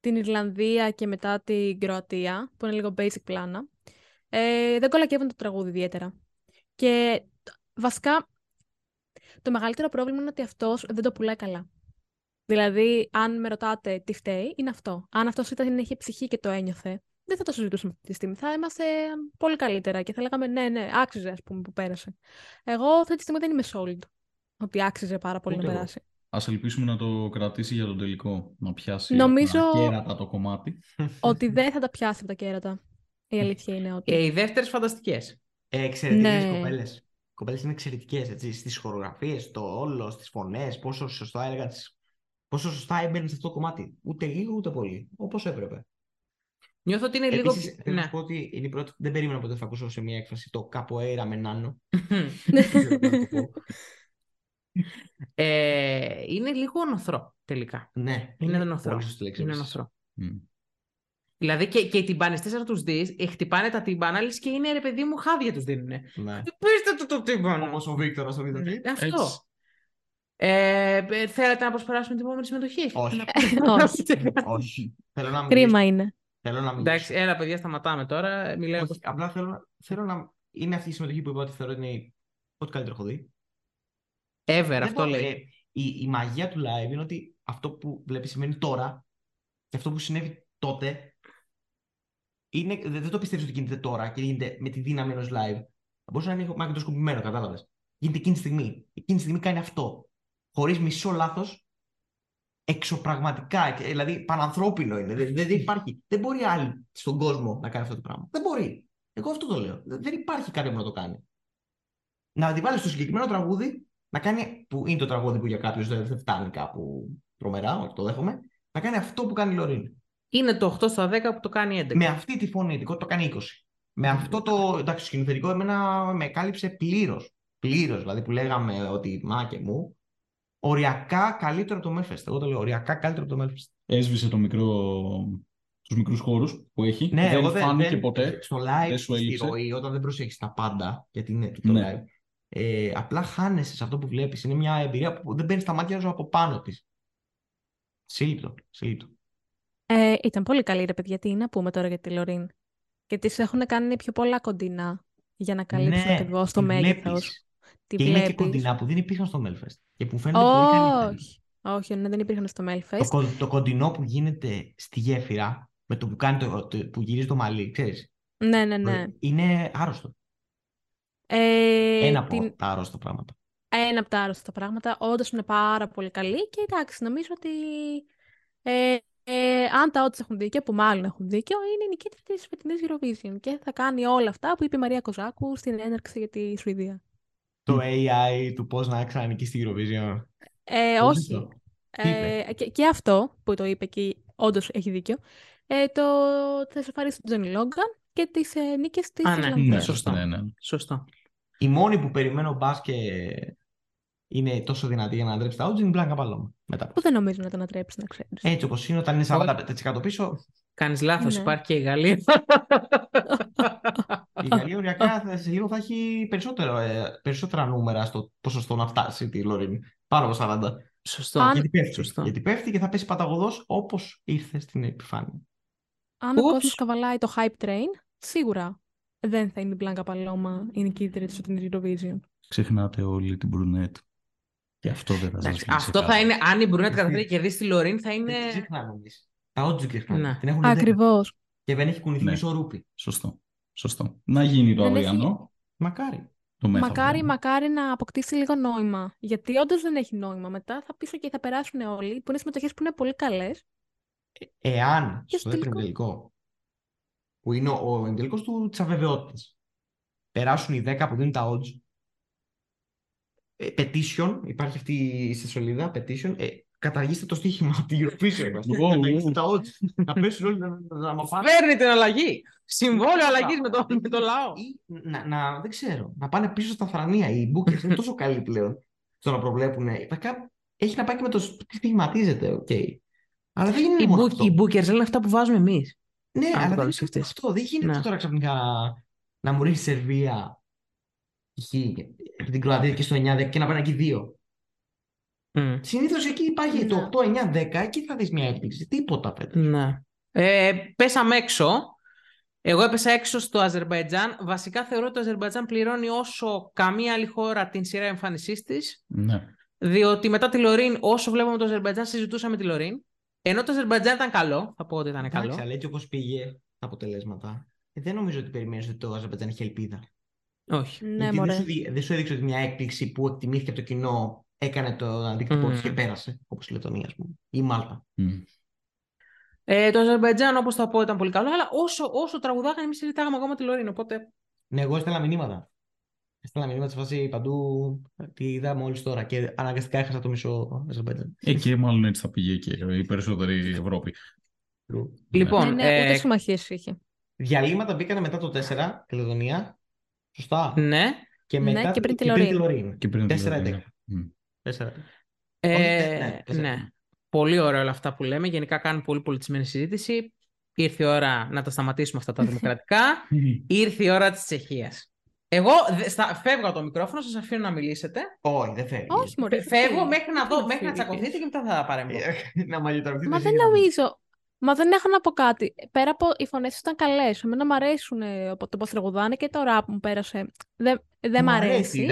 την Ιρλανδία και μετά την Κροατία, που είναι λίγο basic πλάνα. Ε, δεν κολακεύουν το τραγούδι ιδιαίτερα. Και τ- βασικά το μεγαλύτερο πρόβλημα είναι ότι αυτός δεν το πουλάει καλά. Δηλαδή, αν με ρωτάτε τι φταίει, είναι αυτό. Αν αυτός ήταν είχε ψυχή και το ένιωθε, δεν θα το συζητούσαμε αυτή τη στιγμή. Θα είμαστε πολύ καλύτερα και θα λέγαμε ναι, ναι, άξιζε, ας πούμε, που πέρασε. Εγώ αυτή τη στιγμή δεν είμαι sold ότι άξιζε πάρα πολύ Ούτε να εγώ. περάσει. Ας ελπίσουμε να το κρατήσει για τον τελικό. Να πιάσει Νομίζω- από τα κέρατα το κομμάτι. ότι δεν θα τα πιάσει από τα κέρατα. Η αλήθεια είναι ότι. Ε, οι δεύτερες φανταστικές. Ε, εξαιρετικές Ναι. κοπέλες. Οι κοπέλες είναι εξαιρετικές, έτσι, στις χορογραφίες, στο όλο, στις φωνές, πόσο σωστά έλεγαν, τις- πόσο σωστά έμπαινε σε αυτό το κομμάτι. Ούτε λίγο, ούτε πολύ. Όπως έπρεπε. Νιώθω ότι είναι λίγο... Επίσης, θέλω να Ναι. σου πω ότι είναι η πρώτη, δεν περίμενα ποτέ θα ακούσω σε μια έκφραση το capoeira με νάνο. Δεν ξέρω πώς να το πω. ε, είναι λίγο νοθρό τελικά. Ναι, Είναι νοθρό. πολύ σωστή λέξη. Είναι επίσης. νοθρό. Μμ. Δηλαδή και, και οι τυμπανιστές να τους δεις, ε, χτυπάνε τα τυμπάνα, λες και είναι ρε παιδί μου χάδια τους δίνουνε. Ναι. Πείστε το το τύμπανο. Όπως ο Βίκτορας στο βίντεο κλιπ. Ε, Αυτό. Έτσι. Ε, ε, θέλετε να προσπεράσουμε την επόμενη συμμετοχή; Όχι. Να Όχι. πείτε κάτι; Όχι. Θέλω να μιλήσω. Κρίμα είναι. Θέλω να μιλήσω. Εντάξει, έλα παιδιά, σταματάμε τώρα. Μιλάμε. Όχι, απλά θέλω, θέλω να. Είναι αυτή η συμμετοχή που είπα ότι θεωρώ ότι είναι ό,τι καλύτερο έχω δει. Ever, Δεν αυτό μπορώ- λέει. ε, η, η μαγεία του live είναι ότι αυτό που βλέπεις σημαίνει τώρα και αυτό που συνέβη τότε. Είναι, δεν, δεν το πιστεύεις ότι γίνεται τώρα και γίνεται με τη δύναμη ενός live. Θα μπορούσε να είναι μαγνητοσκοπημένο, κατάλαβες. Γίνεται εκείνη τη στιγμή. Εκείνη τη στιγμή κάνει αυτό. Χωρίς μισό λάθος. Εξωπραγματικά. ε, Δηλαδή πανανθρώπινο είναι. Δεν, δεν, δεν υπάρχει. Δεν μπορεί άλλη στον κόσμο να κάνει αυτό το πράγμα. Δεν μπορεί. Εγώ αυτό το λέω. Δεν υπάρχει κάποιο που να το κάνει. Να τη βάλεις στο συγκεκριμένο τραγούδι, να κάνει. που είναι το τραγούδι που για κάποιους δεν φτάνει κάπου τρομερά, όχι το δέχομαι. Να κάνει αυτό που κάνει η Λωρίν. Είναι το 8 στα 10 που το κάνει 11. Με αυτή τη φωνή, το κάνει 20. Με αυτό το εντάξει, σκηνοθετικό εμένα με κάλυψε πλήρως. Πλήρως, δηλαδή που λέγαμε ότι μα και μου. Οριακά καλύτερο από το Melfest. Εγώ το λέω οριακά καλύτερο από το Melfest. Έσβησε το μικρό, τους μικρούς χώρους που έχει. Ναι, δεν εγώ δεν, φάνηκε δεν- ποτέ. Στο live, δεν σου στη έλειψε. ροή, όταν δεν προσέχεις τα πάντα, γιατί είναι το Ναι. live, ε, απλά χάνεσαι σε αυτό που βλέπεις. Είναι μια εμπειρία που δεν παίρνεις τα μάτια σου από πάνω της. Σύλληπτο, σύλληπτο. Ε, ήταν πολύ καλή ρε παιδιά. Τι να πούμε τώρα για τη Λωρίν; Και τις έχουν κάνει πιο πολλά κοντινά για να καλύψουν Ναι, ακριβώς το τη μέγεθος. βλέπεις. Τη και είναι και βλέπεις. κοντινά που δεν υπήρχαν στο Melfest. Και που φαίνονται πολύ καλύτεροι. Όχι. Όχι, ναι, δεν υπήρχαν στο Το, Melfest. κο- το κοντινό που γίνεται στη γέφυρα, με το που, κάνει το, το- που γυρίζει το μαλλί, ξέρεις; Ναι, ναι, ναι. Είναι άρρωστο. Ε, Ένα από την- τα άρρωστα πράγματα. ένα από τα άρρωστα πράγματα. Όντως είναι πάρα πολύ καλή και εντάξει, νομίζω ότι ε, ε, αν τα odds έχουν δίκιο, που μάλλον έχουν δίκιο, είναι η νικήτρια της φετινής Eurovision και θα κάνει όλα αυτά που είπε η Μαρία Κοζάκου στην έναρξη για τη Σουηδία. Το AI του πώς να ξανανικήσει στη Eurovision. Ε, Το όχι. ζήτω. Τι είπε; Ε, και, και αυτό που το είπε και όντως έχει δίκιο. Ε, το θα εσωφαρίσει τον Τζόνι Λόγκαν και τις ε, νίκες της Α, ναι. Ιρλανδίας. Ναι, σωστό. ναι, ναι. Σωστό. Η μόνη που περιμένω μπας και είναι τόσο δυνατή για να αντρέψει τα odds είναι η Μπλάνκα Παλώμα. Μετά. Που δεν νομίζω να τον ανατρέψει, να ξέρεις. Έτσι όπως είναι, όταν είναι 45% πίσω, Κάνεις λάθος, Ναι. υπάρχει και η Γαλλία. η Γαλλία οριακά θα, σε λίγο θα έχει περισσότερο, ε, περισσότερα νούμερα στο ποσοστό να φτάσει τη Λωρίν. Πάνω από 40. Σωστό. Αν- Γιατί πέφτει. Σωστό. Γιατί πέφτει και θα πέσει παταγωδός όπως ήρθε στην επιφάνεια. Αν ο Ούψ. κόσμος καβαλάει το hype train, σίγουρα δεν θα είναι η Μπλάνκα Παλώμα η νικήτρια της φετινή Eurovision. Ξεχνάτε όλοι την Μπρουνέτ. Και αυτό δεν θα σας Εντάξει, βγει αυτό σε θα καλά. είναι, αν η Μπρουνέτ καταφέρει και κερδίσει τη Λωρίν, θα Δεν είναι... την ξεχνάμε εμείς. Τα odds την ξεχνάμε. Ναι. Την έχουν δέκα. Ακριβώς. Και δεν έχει κουνηθεί Ναι. μισό ρούπι. Σωστό. Σωστό. Να γίνει το Δεν έχει- αυριανό. Μακάρι. Το μέθαυριο. Μακάρι, μακάρι να αποκτήσει λίγο νόημα. Γιατί όντως δεν έχει νόημα. Μετά θα πίσω και θα περάσουν όλοι, που είναι συμμετοχές που είναι πολύ καλές. Εάν Και στο στο δεύτερο τελικό, που είναι ο, ο εντελικός του της αβεβαιότητας, περάσουν οι 10 που δίνουν τα odds, ε, petition, υπάρχει αυτή η στη σελίδα, petition, ε, καταργήστε το στοίχημα από την Eurovision. ας πούμε, Wow. Καταργήστε τα odds. να πέσουν όλοι να, να, να μας πάνε. Φέρνει την αλλαγή. Συμβόλαιο αλλαγής με το, με το λαό. Ή να, να, δεν ξέρω, να πάνε πίσω στα θρανία. Οι bookers είναι τόσο καλοί πλέον στο να προβλέπουν. Βασικά έχει να πάει και με το σ- τι στοιχηματίζεται, οκ. Αλλά δεν είναι Οι, μόνο book-, αυτό. οι bookers λένε αυτά που βάζουμε εμείς. Ναι, Αν το αλλά δεν είναι σκεφτείς. αυτό. Δεν γίνεται Ναι. τώρα ξαφνικά να μου ρίξει η Σερβία π.χ. και την Κροατία και στο 9-10 και να πάνε εκεί δύο. Συνήθως εκεί υπάρχει Ναι. το 8-9-10, εκεί θα δεις μια έκπληξη. Τίποτα φέτος. Ναι. Ε, πέσαμε έξω. Εγώ έπεσα έξω στο Αζερβαϊτζάν. Βασικά θεωρώ ότι το Αζερβαϊτζάν πληρώνει όσο καμία άλλη χώρα την σειρά εμφάνισής της. Ναι. Διότι μετά τη Λωρίν, όσο βλέπαμε το Αζερβαϊτζάν, συζητούσαμε τη Λωρίν. Ενώ το Αζερβαϊτζάν ήταν καλό, θα πω ότι ήταν Εντάξει, καλό. αλλά έτσι όπως πήγε τα αποτελέσματα, ε, δεν νομίζω ότι περιμένεις ότι το Αζερβαϊτζάν έχει ελπίδα. Όχι. Ναι, Γιατί δεν μωρέ. σου, δι- δεν σου έδειξε ότι μια έκπληξη που εκτιμήθηκε από το κοινό έκανε το αντίκτυπο Μμμ. της και πέρασε, όπως η Λετωνία, ας πούμε, ή η Μάλτα. Μμ. Ε, το Αζερβαϊτζάν, όπως θα πω, ήταν πολύ καλό. Αλλά όσο, όσο τραγουδάγανε, εμείς συζητάγαμε ακόμα τη Λωρίν. Οπότε. Ναι, εγώ έστελνα μηνύματα. Έστελνα μηνύματα σε φάση παντού. Τη είδα μόλις τώρα και αναγκαστικά έχασα το μισό Αζερβαϊτζάν. Ε, και μάλλον έτσι θα πήγε και η περισσότερη Ευρώπη. Λοιπόν, ναι, ναι, ε, ούτε συμμαχίες είχε. Διαλύματα μπήκανε μετά το 4, τη Λετωνία. Σωστά. ναι. Και Ναι, μετά και πριν τη και Λωρίν. Λωρίν. Και πριν τη 4-11. Λωρίν. Μμ. 4. Ε, Όχι, ναι, τέσσερα. ναι. Πολύ ωραία όλα αυτά που λέμε. Γενικά κάνουν πολύ πολιτισμένη συζήτηση. Ήρθε η ώρα να τα σταματήσουμε αυτά τα δημοκρατικά. Ήρθε η ώρα της Τσεχίας. Εγώ δε- στα, φεύγω από το μικρόφωνο, σας αφήνω να μιλήσετε. Όχι, δεν φεύγεις. Όχι, μωρέ. Φεύγω τι- μέχρι να, τι δω, να μέχρι να φύγεις. τσακωθείτε και μετά θα παρέμβω. να μαγειρευτεί. Μα δεν νομίζω. Μα δεν έχω να πω κάτι. Πέρα από οι φωνές ήταν καλές. Εμένα μου αρέσουν ε, το πώ τραγουδάνε και το ραπ μου πέρασε. Δεν, δεν μ' αρέσει.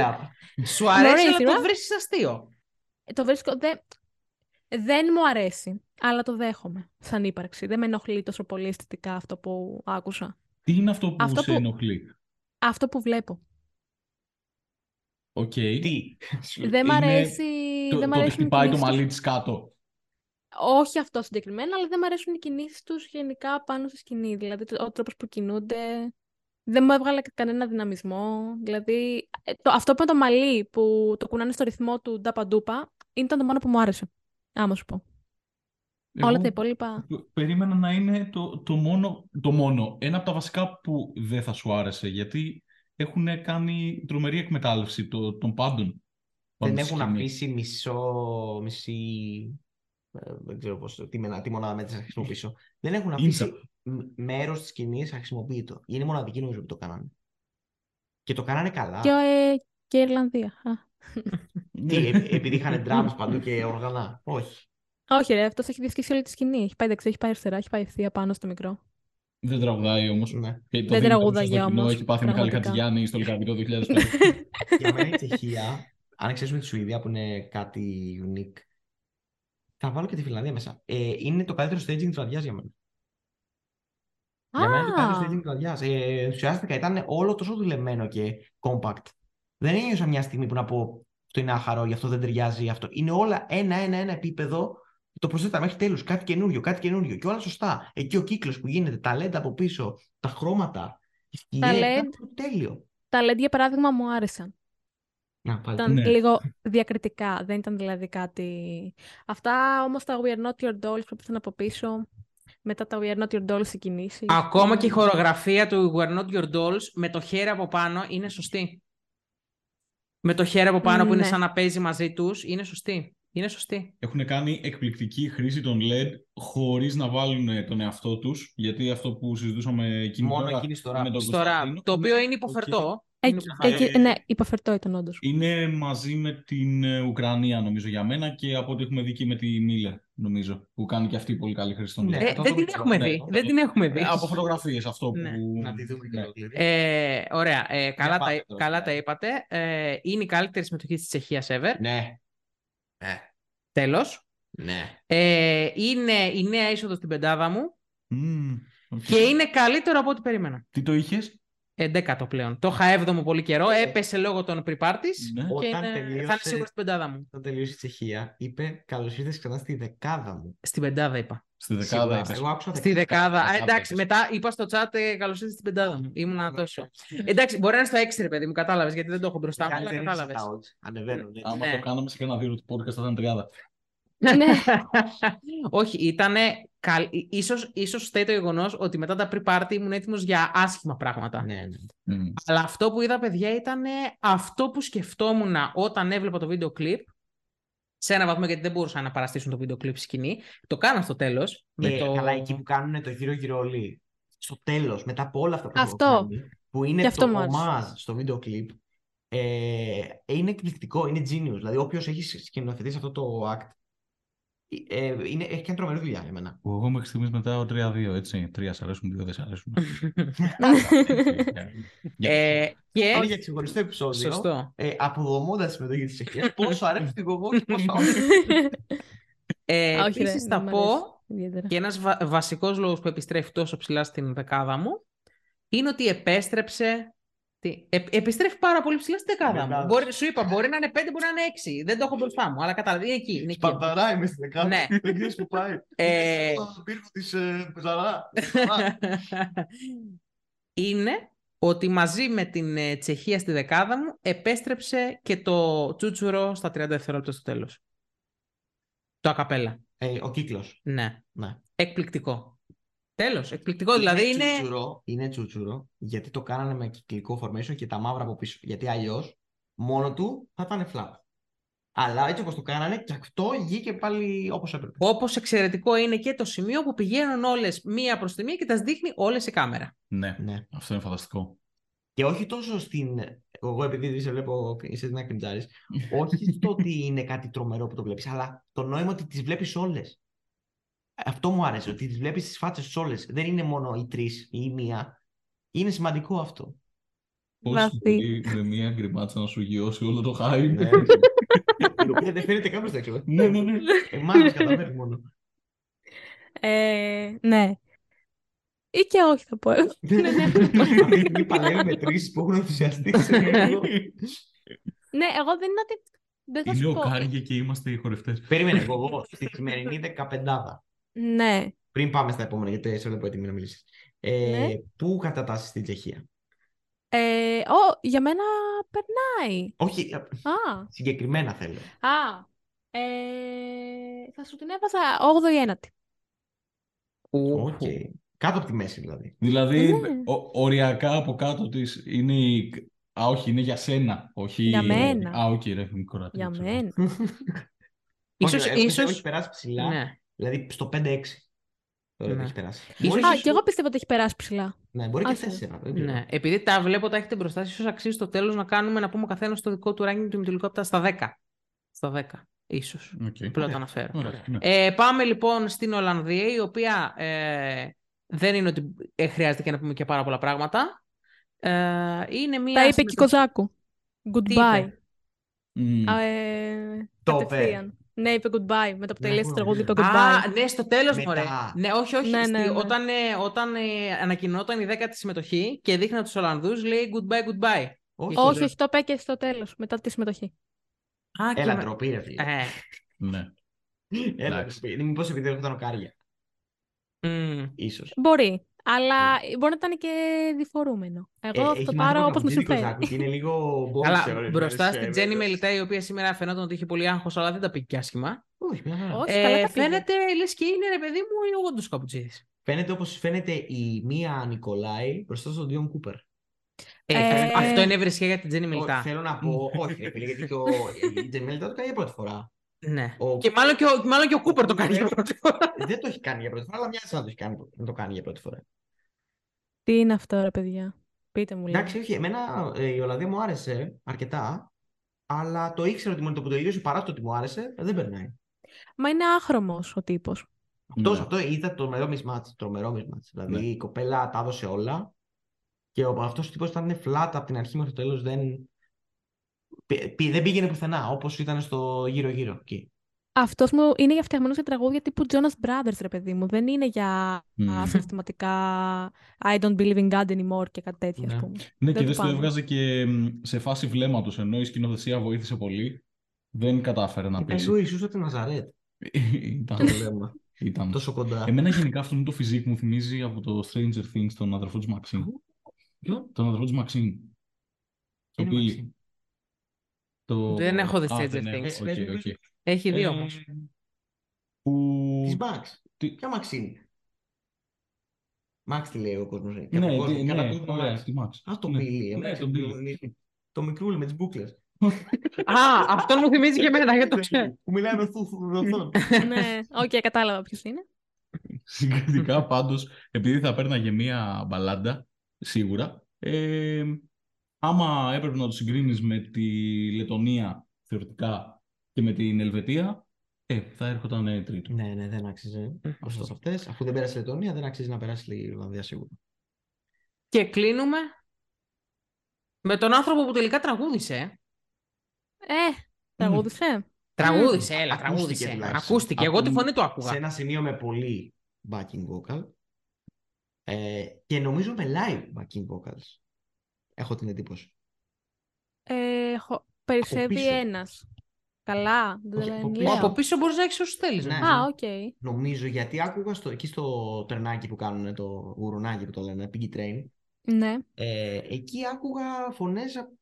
Σου αρέσει, αρέσει, αλλά το ρε. βρίσκεις αστείο. Ε, Το βρίσκω. Δεν, δεν μου αρέσει. Αλλά το δέχομαι σαν ύπαρξη. Δεν με ενοχλεί τόσο πολύ αισθητικά αυτό που άκουσα. Τι είναι αυτό που Αυτό σε που- ενοχλεί; Αυτό που βλέπω. Οκ. Τι; Δεν μ' Είναι αρέσει. Το, δεν μ' το ότι αρέσουν οι χτυπάει το κινήσεις τους. μαλλί της κάτω. Όχι αυτό συγκεκριμένα, αλλά δεν μ' αρέσουν οι κινήσεις τους γενικά πάνω στη σκηνή. Δηλαδή το- ο τρόπος που κινούνται. Δεν μου έβγαλε κανένα δυναμισμό. Δηλαδή, ε, το, αυτό που είναι το μαλλί που το κουνάνε στο ρυθμό του ντάπα ντούπα ήταν το μόνο που μου άρεσε. Άμα σου πω. Εγώ Όλα τα υπόλοιπα. π- περίμενα να είναι το, το, μόνο, το μόνο. Ένα από τα βασικά που δεν θα σου άρεσε, γιατί έχουν κάνει τρομερή εκμετάλλευση το- των πάντων. Δεν πάνω στη έχουν σκηνή. αφήσει μισό, μισή. Ε, Δεν ξέρω πώς, τι, μενα- τι μονάδα μέτρηση να χρησιμοποιήσω. Δεν έχουν Ίντα. αφήσει μέρος της σκηνής αχρησιμοποίητο. Είναι μοναδική νομίζω που το κάνανε. Και το κάνανε καλά. Και, ε, και η Ιρλανδία. Α. Τι, ε, επειδή είχαν drums παντού και όργανα. Όχι. Όχι, ρε, αυτός έχει διασκευάσει όλη τη σκηνή. Έχει πάει δεξιά, έχει πάει αριστερά, έχει πάει ευθεία πάνω στο μικρό. Δεν τραγουδάει όμως. Ναι. Και το Δεν δίνει τραγούδαγε στο κοινό, όμως, Έχει πάθει Μιχάλη πραγματικά. Χατζηγιάννη στο Λυκαβηττό 2005. Για μένα η Τσεχία, αν εξαιρέσουμε τη Σουηδία που είναι κάτι unique, θα βάλω και τη Φιλανδία μέσα. Ε, είναι το καλύτερο staging της βραδιάς για μένα. Για μένα είναι το καλύτερο Α, staging της βραδιάς. Ε, ενθουσιάστηκα, ήταν όλο τόσο δουλεμένο και compact. Δεν ένιωσα μια στιγμή που να πω αυτό είναι άχαρο, γι' αυτό δεν ταιριάζει αυτό. Είναι όλα ένα-ένα-ένα επίπεδο. Το προσθέταμε μέχρι τέλους, κάτι καινούριο, κάτι καινούριο και όλα σωστά. Εκεί ο κύκλος που γίνεται, τα LED από πίσω, τα χρώματα, οι σκηνές, Τα ήταν LED. τέλειο. τα LED για παράδειγμα μου άρεσαν. Να, πάλι. Ήταν Ναι. λίγο διακριτικά, δεν ήταν δηλαδή κάτι... Αυτά όμως τα We Are Not Your Dolls που ήρθαν από πίσω, μετά τα We Are Not Your Dolls οι κινήσεις. Ακόμα και η ήταν- χορογραφία του We're Not Your Dolls με το χέρι από πάνω είναι σωστή. Με το χέρι από πάνω που είναι Ναι. σαν να παίζει μαζί τους είναι σωστή. Είναι σωστή. Έχουν κάνει εκπληκτική χρήση των LED χωρίς να βάλουν ε, τον εαυτό τους, γιατί αυτό που συζητούσαμε εκείνη Μόνο την ώρα εκείνης στο με rap. τον Στο rap, Κωνσταντίνο, το οποίο ναι, είναι οκ. υποφερτό. Είναι ε, ναι, υποφερτό ήταν όντως. Είναι μαζί με την ε, Ουκρανία, νομίζω, για μένα και από ό,τι έχουμε δει και με τη Μίλε, νομίζω, που κάνει και αυτή πολύ καλή χρήση των ναι. ε, δεν, την έχουμε ναι, δει. Ναι, δεν την έχουμε ε, δει. Από φωτογραφίες αυτό ναι. που. Να τη δούμε και ναι. ε, Ωραία. Ε, καλά, τα, ε, τώρα. καλά τα είπατε. Ε, είναι η καλύτερη συμμετοχή της Τσεχίας ever. Ναι. ναι. Τέλος. Ναι. Ε, είναι η νέα είσοδος στην πεντάδα μου. Mm, okay. Και είναι καλύτερο από ό,τι περίμενα. Τι το είχες, 11ο πλέον. Το είχα 7ο πολύ καιρό, ε, έπεσε λόγω των pre-parties ναι. και Όταν είναι... τελείωσε, θα είναι σίγουρα στην πεντάδα μου. Όταν τελείωσε η Τσεχία, είπε καλώς ήρθες ξανά στη δεκάδα μου. Στην πεντάδα είπα. Στη δεκάδα είπες. Εγώ άκουσα Στη δεκάδα. Α, εντάξει, μετά είπα στο chat ε, καλώς ήρθες στην πεντάδα μου. Ήμουν ναι. τόσο. εντάξει, μπορεί να είναι στο έξι, ρε παιδί μου, κατάλαβες γιατί δεν το έχω μπροστά μου, αλλά κατάλαβες. Άμα το ναι. κάναμε σε ένα δύο του podcast θα ήταν 30. Ναι. Όχι, ήταν Καλ... Ίσως, ίσως φταίει το γεγονός ότι μετά τα pre-party ήμουν έτοιμος για άσχημα πράγματα. Ναι, ναι. Μμ. Αλλά αυτό που είδα, παιδιά, ήταν αυτό που σκεφτόμουν όταν έβλεπα το βίντεο κλιπ. Σε ένα βαθμό, γιατί δεν μπορούσαν να παραστήσουν το βίντεο κλιπ σκηνή. Το κάναν στο τέλος. Ε, Καλά, εκεί που κάνουν το γύρω-γύρω όλοι. Στο τέλος, μετά από όλα αυτά που Αυτό. έχουν κάνει, που είναι Γι' αυτό το μου άρεσε. ομάζ στο βίντεο κλιπ, ε, είναι εκπληκτικό, είναι genius. Δηλαδή, όποιος έχει σκηνοθετήσει αυτό το act, ε, είναι, έχει κάνει τρομερή δουλειά για μένα. Εγώ μέχρι στιγμής μετράω 3-2, έτσι. Τρία σ' αρέσουν, δύο δεν σ' αρέσουν. ε, και. Είναι για ξεχωριστό επεισόδιο. Σωστό. Ε, Αποδομώντας τη συμμετοχή τη Τσεχία, πόσο αρέσει την κομμό και πόσο όχι. Ε, Όχι, ρε, Επίση, θα δεν μ' πω αρέσει ιδιαίτερα. και ένας βα- βασικός λόγος που επιστρέφει τόσο ψηλά στην δεκάδα μου είναι ότι επέστρεψε. Τι, ε, επιστρέφει πάρα πολύ ψηλά στην δεκάδα μου. Δεκάδα. Μπορεί, σου είπα, μπορεί να είναι 5, μπορεί να είναι 6. Δεν το έχω μπροστά μου, αλλά κατάλαβε. Είναι εκεί. Είναι εκεί. Σπαρταράει με στη δεκάδα. Ναι. Δεν ξέρεις που πάει. Ε, Στον πύργο της Πεζαρά. είναι ότι μαζί με την ε, Τσεχία στη δεκάδα μου επέστρεψε και το τσούτσουρο στα 30 δευτερόλεπτα στο τέλος. Το ακαπέλα. Ε, Ο κύκλος. Ναι. Ναι. Εκπληκτικό. Τέλος. Εκπληκτικό. Δηλαδή είναι... τσούτσουρο, είναι τσούτσουρο γιατί το κάνανε με κυκλικό formation και τα μαύρα από πίσω. Γιατί αλλιώς μόνο του θα ήταν flat. Αλλά έτσι όπως το κάνανε, και αυτό βγήκε πάλι όπως έπρεπε. Όπως εξαιρετικό είναι και το σημείο που πηγαίνουν όλες μία προς τη μία και τα δείχνει όλες η κάμερα. Ναι, Ναι. αυτό είναι φανταστικό. Και όχι τόσο στην. Εγώ επειδή δεν σε βλέπω, είσαι να κρυντζάρει. όχι στο ότι είναι κάτι τρομερό που το βλέπεις, αλλά το νόημα ότι τις βλέπεις όλες. Αυτό μου άρεσε, ότι τις βλέπεις τι φάτσες όλες. Δεν είναι μόνο οι τρεις ή η μία. Είναι σημαντικό αυτό. Πώς Βαθύ. μπορεί με μία γκριμάτσα να σου γιώσει όλο το hype; Ναι. Η οποία δεν φαίνεται καν στο έξω. ναι, ναι, ναι. Εμάς μας καταφέρει μόνο. Ε, ναι. Ή και όχι θα πω εγώ. Ναι, ναι. Αυτή τη στιγμή παλεύει με τρεις που έχουν ενθουσιαστεί σε λίγο. ναι, εγώ δεν είναι ότι... Δεν θα Είναι σου ο πω. Κάργε και είμαστε οι χορευτές. Περίμενε εγώ, εγώ στη σημερινή δεκαπεντάδα. Ναι. Πριν πάμε στα επόμενα, γιατί σε βλέπω έτοιμη να μιλήσεις. Ε, Ναι. Πού κατατάσσεις στην Τσεχία; Ε, ο, για μένα περνάει. Όχι, ε, Α, συγκεκριμένα θέλω. α. Ε, θα σου την έβαζα 8η ένατη. Οκ. Κάτω από τη μέση δηλαδή. Δηλαδή, Ναι. ο- οριακά από κάτω της είναι η... Α, όχι, είναι για σένα. Όχι... Για μένα. Α, οκ, ρε, μικρό ράτι, Για ξέρω. μένα. Ίσως, όχι, έχει- ίσως... έχει περάσεις ψηλά. Ναι. Δηλαδή στο 5-6. Τώρα Ναι. έχει περάσει. Ίσως- Μπορείς Α, και- και εγώ πιστεύω ότι έχει περάσει ψηλά. Ναι, μπορεί και Άσε. 4. Δεν ξέρω. Ναι. Επειδή τα βλέπω, τα έχετε μπροστά σας, ίσως αξίζει στο τέλος να κάνουμε, να πούμε ο καθένας το δικό του ranking του ημιτελικού από τα στα 10. Στα 10, ίσως. Οκ. Απλά το αναφέρω. Ωραία, ναι. Ε, πάμε λοιπόν στην Ολλανδία, η οποία ε, δεν είναι ότι ε, χρειάζεται και να πούμε και πάρα πολλά πράγματα. Ε, είναι μια Τα είπε και η συμμετοχή- Κοζάκου. Τι Goodbye. είπε; Μμμ. Α, ε, Το είπε. Κατευθείαν. Ναι, είπε goodbye. Με το που Ναι, τελείωσε το τραγούδι, είπε ακούω, goodbye. Α, ναι, στο τέλος, Μετά. μωρέ. Ναι, όχι, όχι. Ναι, στη- ναι, ναι. Όταν, ε, όταν ε, ανακοινόταν η δέκατη συμμετοχή και δείχνει τους Ολλανδούς, λέει goodbye, goodbye. Όχι, Όχι, όχι, όχι, το είπε και στο τέλος, μετά τη συμμετοχή. Α, και Έλα, με- ντροπή, ρε φίλε. Ε, Ναι. Έλα, εντάξει. ντροπή. Μήπως επειδή έχουν κάρια. μ. Ίσως. Μπορεί. Αλλά μπορεί να ήταν και διφορούμενο. Εγώ Ε, θα έχει το μάθει πάρω από όπως μου καμπτζίδικο συμφέρει. Ζάκου και είναι λίγο boxer, Αλλά ρε, μπροστά ρε, στην ρε, Τζέννη ρε. Μελιτά, η οποία σήμερα φαινόταν ότι είχε πολύ άγχος, αλλά δεν τα πήγε και άσχημα. Όχι, μια χαρά. Όχι, καλά Ε, τα πήγε. φαίνεται, λες και είναι ρε παιδί μου, ο όντως καπουτζίδης. Φαίνεται όπως φαίνεται η μία Νικολάη μπροστά στον Διόν Κούπερ. Ε, Ε, αυτό είναι βρισιά για την Τζέννη Όχι, Μελιτά. Θέλω να πω, όχι ρε φίλε, γιατί και ο, η Τζέννη Μελιτά το κάνει για πρώτη φορά. Ναι. Ο- Και μάλλον και ο, μάλλον και ο Κούπερ το κάνει για πρώτη φορά. Δεν το έχει κάνει για πρώτη φορά, αλλά μοιάζει να το, έχει κάνει, να το κάνει για πρώτη φορά. Τι είναι αυτό, ρε παιδιά; Πείτε μου λίγο. Εντάξει, όχι, εμένα ε, η Ολλανδία μου άρεσε αρκετά, αλλά το ήξερα ότι με το που το τελείωσε παρά το ότι μου άρεσε, ε, δεν περνάει. Μα είναι άχρωμο ο τύπος. Αυτός, Ναι. αυτό είδα το τρομερό mismatch, τρομερό mismatch. Δηλαδή Ναι. η κοπέλα τα έδωσε όλα και ο, αυτός ο τύπος ήταν flat από την αρχή μέχρι το τέλος, δεν, πη- πη- δεν πήγαινε πουθενά, όπως ήταν στο γύρω-γύρω εκεί. Αυτός μου είναι για φτιαγμένο για τραγούδια τύπου Jonas Brothers, ρε παιδί μου. Δεν είναι για Μμ. α, συναισθηματικά I don't believe in God anymore και κάτι τέτοιο, Ναι. ας πούμε. Ναι, Δεν και το δεν το πάνε. έβγαζε και μ, σε φάση βλέμματος, ενώ η σκηνοθεσία βοήθησε πολύ. Δεν κατάφερε να Ήταν πείσει. λίγο Ιησούς από τη Ναζαρέτ, Ήταν. το λέμε. ήταν. τόσο κοντά. Εμένα γενικά αυτό με το φυσικ μου θυμίζει από το Stranger Things τον αδερφό της Μαξίν. Ποιο; Τον αδερφό της Μαξίν. Το Είναι Billy. Μαξίν. Το... Δεν έχω δει Α, Stranger δεν Things. έχεις. Οκ, Ε, ε, οκ. Έχει δύο Ε, όμως. Που... Της Μαξ. Τι- Ποια Μαξίν. Μαξ τι λέει ο κόσμος. ε, Ναι, Κατά τι- κόσμο, ναι, κατά κόσμο ωραία, Max. τη Max. Α, το Ναι. Billy. Ναι, εμένα το Billy. είναι- Το μικρούλι με τις μπούκλες. Α, αυτόν μου θυμίζει και εμένα, γιατί το ξέρω. Που μιλάει με οθόν. ναι, οκ, κατάλαβα ποιος είναι. Συγκριτικά πάντως, επειδή θα παίρναγε μία μπαλάντα, σίγουρα, ε, άμα έπρεπε να το συγκρίνεις με τη Λετωνία θεωρητικά και με την Ελβετία, ε, θα έρχονταν ε, τρίτο. Ναι, ναι, δεν άξιζε. Ωστόσο σε αυτές, αφού δεν πέρασε η Λετωνία, δεν αξίζει να περάσει η Ολλανδία σίγουρα. Και κλείνουμε με τον άνθρωπο που τελικά τραγούδισε. ε. Ε, τραγούδισε. Τραγούδισε, έλα, Ακούστηκε τραγούδισε. τουλάχιστον. Ακούστηκε. Εγώ τη Ακού- φωνή του άκουγα. Σε ένα σημείο με πολύ backing vocal. Ε, και νομίζω με live backing vocals. Έχω την εντύπωση. Ε, χω- περισσεύει πίσω. ένας. Καλά, δεν Όχι, από δεν πίσω. Μα λέω. από πίσω μπορείς να έχεις όσους θέλεις. Ναι. Α, οκ. Νομίζω γιατί άκουγα στο, εκεί στο τρενάκι που κάνουν το γουρουνάκι που το λένε, Piggy Train. Ναι. Ε, εκεί άκουγα φωνές από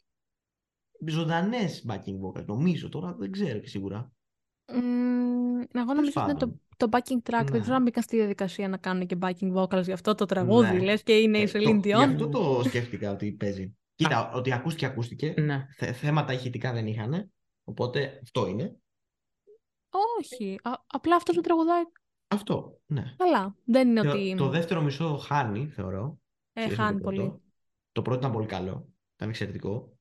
ζωντανές backing vocals. Νομίζω τώρα δεν ξέρω και σίγουρα. Μμμ, εγώ νομίζω ότι είναι το, πάντων. Το backing track. Ναι. Δεν ξέρω αν μπήκαν στη διαδικασία να κάνουν και backing vocals για αυτό το τραγούδι. Ναι. Λες και είναι η Ε, Celine το- Γι' Dion. αυτό το σκέφτηκα ότι παίζει. Κοίτα, ότι ακούστηκε, ακούστηκε. Ναι. Θε- θέματα ηχητικά δεν είχαν. Οπότε αυτό είναι. Όχι. Α- απλά αυτό που τραγουδάει Αυτό, ναι. καλά. Δεν είναι Το, ότι το δεύτερο μισό χάνει, θεωρώ. ε, σχέση με χάνει το πρώτο. πολύ. Το πρώτο ήταν πολύ καλό. Ήταν εξαιρετικό.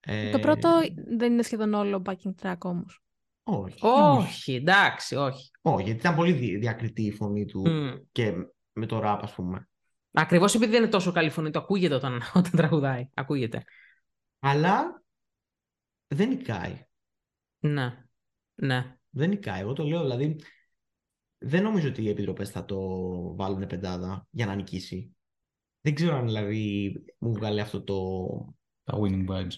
Ε, Το πρώτο δεν είναι σχεδόν όλο backing track όμως. Όχι. Όχι, εντάξει, όχι. Όχι, γιατί ήταν πολύ δι- διακριτή η φωνή του Mm. και με το ραπ, ας πούμε. Ακριβώς επειδή δεν είναι τόσο καλή φωνή, το ακούγεται όταν, όταν τραγουδάει. Ακούγεται. Αλλά δεν νικάει. Ναι. Ναι. Δεν νικάει. Εγώ το λέω, δηλαδή, δεν νομίζω ότι οι επιτροπές θα το βάλουν πεντάδα για να νικήσει. Δεν ξέρω αν δηλαδή μου βγάλει αυτό το... Τα winning vibes.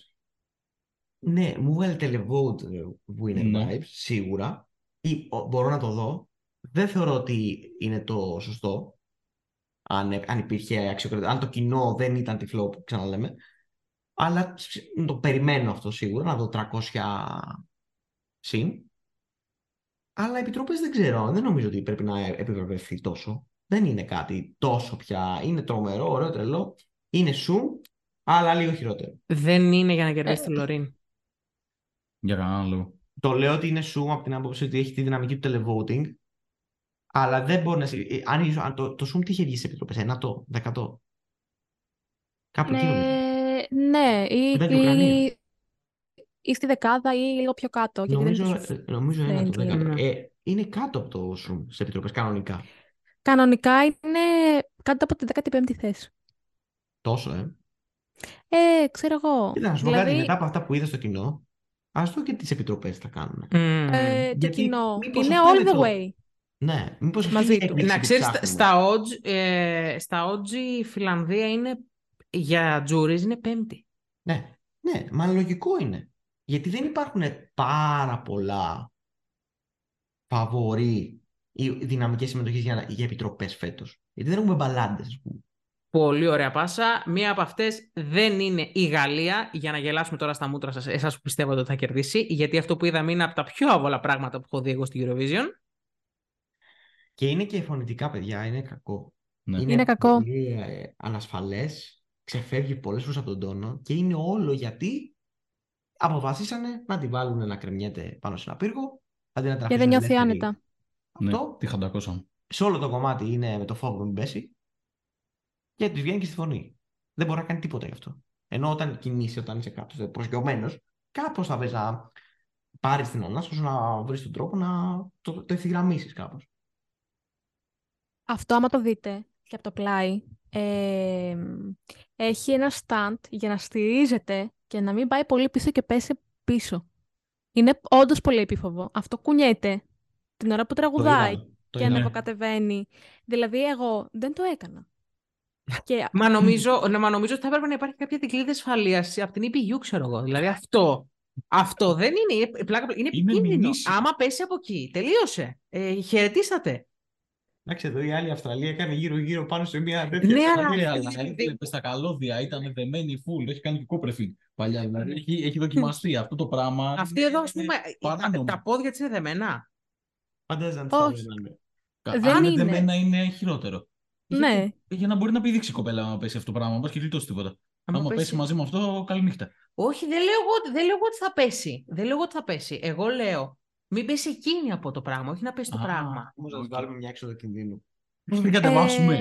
Ναι, μου βγάλει televote ε, winner Ναι. vibes, σίγουρα. Ή ο, μπορώ να το δω. Δεν θεωρώ ότι είναι το σωστό. αν, ε- αν υπήρχε αξιοκρατία, αν το κοινό δεν ήταν τυφλό, που ξαναλέμε. Αλλά σ- το περιμένω αυτό σίγουρα, να δω 300 συν. Αλλά επιτροπές δεν ξέρω, δεν νομίζω ότι πρέπει να επιβραβευτεί τόσο. Δεν είναι κάτι τόσο πια. Είναι τρομερό, ωραίο, τρελό. Είναι σου, αλλά λίγο χειρότερο. Δεν είναι για να κερδίσει Ε, τη Λωρίν. Για κανέναν λόγο. Το λέω ότι είναι σου από την άποψη ότι έχει τη δυναμική του televoting, αλλά δεν μπορεί να. συ- ε, Αν, ίσως- αν το, το Zoom τι είχε βγει σε επιτροπέ, ενάτο, δεκατό. Κάπου εκεί νομίζω. Ε, ναι, ή, Ήταν η Ουκρανία. ή, ή στη δεκάδα ή λίγο πιο κάτω. γιατί δεν Νομίζω, είναι ε, νομίζω ένα το friendly. δέκατο. Ναι. Ε, είναι κάτω από το Zoom σε επιτροπέ κανονικά. Κανονικά είναι κάτω από τη 15η θέση. Τόσο, ε. Ε, ξέρω εγώ. Κοίτα, να σου πω κάτι Δηλαδή, μετά από αυτά που είδα στο κοινό, ας δω και τις επιτροπές θα κάνουν. Μμμ. ε, το Γιατί κοινό μήπως είναι αυτό all είναι the το- way. Ναι, μήπως αυτή Μαζί είναι η του. έκπληξη Να που ξέρεις, στα- ψάχνουμε. στα odds, ε, στα odds η Φιλανδία είναι για juries είναι πέμπτη. Ναι, ναι, μα λογικό είναι. Γιατί δεν υπάρχουν πάρα πολλά φαβορί ή δυναμικές συμμετοχές για, για επιτροπές φέτος. Γιατί δεν έχουμε μπαλάντες, ας πούμε. Πολύ ωραία πάσα. Μία από αυτές δεν είναι η Γαλλία, για να γελάσουμε τώρα στα μούτρα σας, εσάς που πιστεύετε ότι θα κερδίσει, γιατί αυτό που είδαμε είναι από τα πιο άβολα πράγματα που έχω δει εγώ στη Eurovision. Και είναι και φωνητικά, παιδιά, είναι κακό. Ναι. Είναι κακό. πολύ ε, ανασφαλές, ξεφεύγει πολλές φορές από τον τόνο και είναι όλο γιατί αποφασίσανε να τη βάλουν να κρεμιέται πάνω σε ένα πύργο, αντί να την Και αφήσουν δεν νιώθει ελεύθερη. άνετα. Ναι, Αυτό τη χαντακώσαν. σε όλο το κομμάτι είναι με το φόβο να μην πέσει και τους βγαίνει και στη φωνή. Δεν μπορεί να κάνει τίποτα γι' αυτό. Ενώ όταν κινείσαι, όταν είσαι κάτω προσγειωμένος, κάπως θα βρει να πάρεις την ανάσα σου, να βρεις τον τρόπο να το, το ευθυγραμμίσεις κάπως. Αυτό άμα το δείτε και από το πλάι, ε, έχει ένα stand για να στηρίζεται και να μην πάει πολύ πίσω και πέσει πίσω. Είναι όντως πολύ επίφοβο. Αυτό κουνιέται την ώρα που τραγουδάει Το και είδα. ανεβοκατεβαίνει. Δηλαδή εγώ δεν το έκανα. Και Μα νομίζω, ναι, μα νομίζω ότι θα έπρεπε να υπάρχει κάποια δικλείδη ασφαλεία από την EPU, ξέρω εγώ. Δηλαδή αυτό. Αυτό δεν είναι. Είναι, πλάκα, είναι Είναι επικίνδυνο. μηνύσιο. Άμα πέσει από εκεί, τελείωσε. Ε, χαιρετήσατε. Εντάξει, εδώ η άλλη Αυστραλία έκανε γύρω-γύρω πάνω σε μια τέτοια. Ναι, αλλά- Ναι, αυτή αλλά είναι- έβλεπε στα καλώδια, ήταν δεμένη full, έχει κάνει και κόπρεφιν παλιά. Δηλαδή έχει, έχει δοκιμαστεί αυτό το πράγμα. Αυτή εδώ, ας πούμε, τα, παράνομο. τα πόδια της είναι δεμένα. Φαντάζεσαι να Όχι. τις τα λένε. Κα- δεν Αν είναι είναι. δεμένα είναι χειρότερο. Ναι, Για να μπορεί να πηδήξει η κοπέλα να πέσει αυτό το πράγμα, μπας και γλιτώσει τίποτα. Άμα Άμα πέσει πέσει- μαζί με αυτό, καληνύχτα. Όχι, δεν λέω, εγώ, δεν λέω εγώ ότι θα πέσει. Δεν λέω εγώ ότι θα πέσει. Εγώ λέω, μην πέσει εκείνη από το πράγμα, όχι να πέσει το Α. πράγμα. Όμως να τους Οκ. βάλουμε μια έξοδο κινδύνου. Πώς δεν κατεβάσουμε.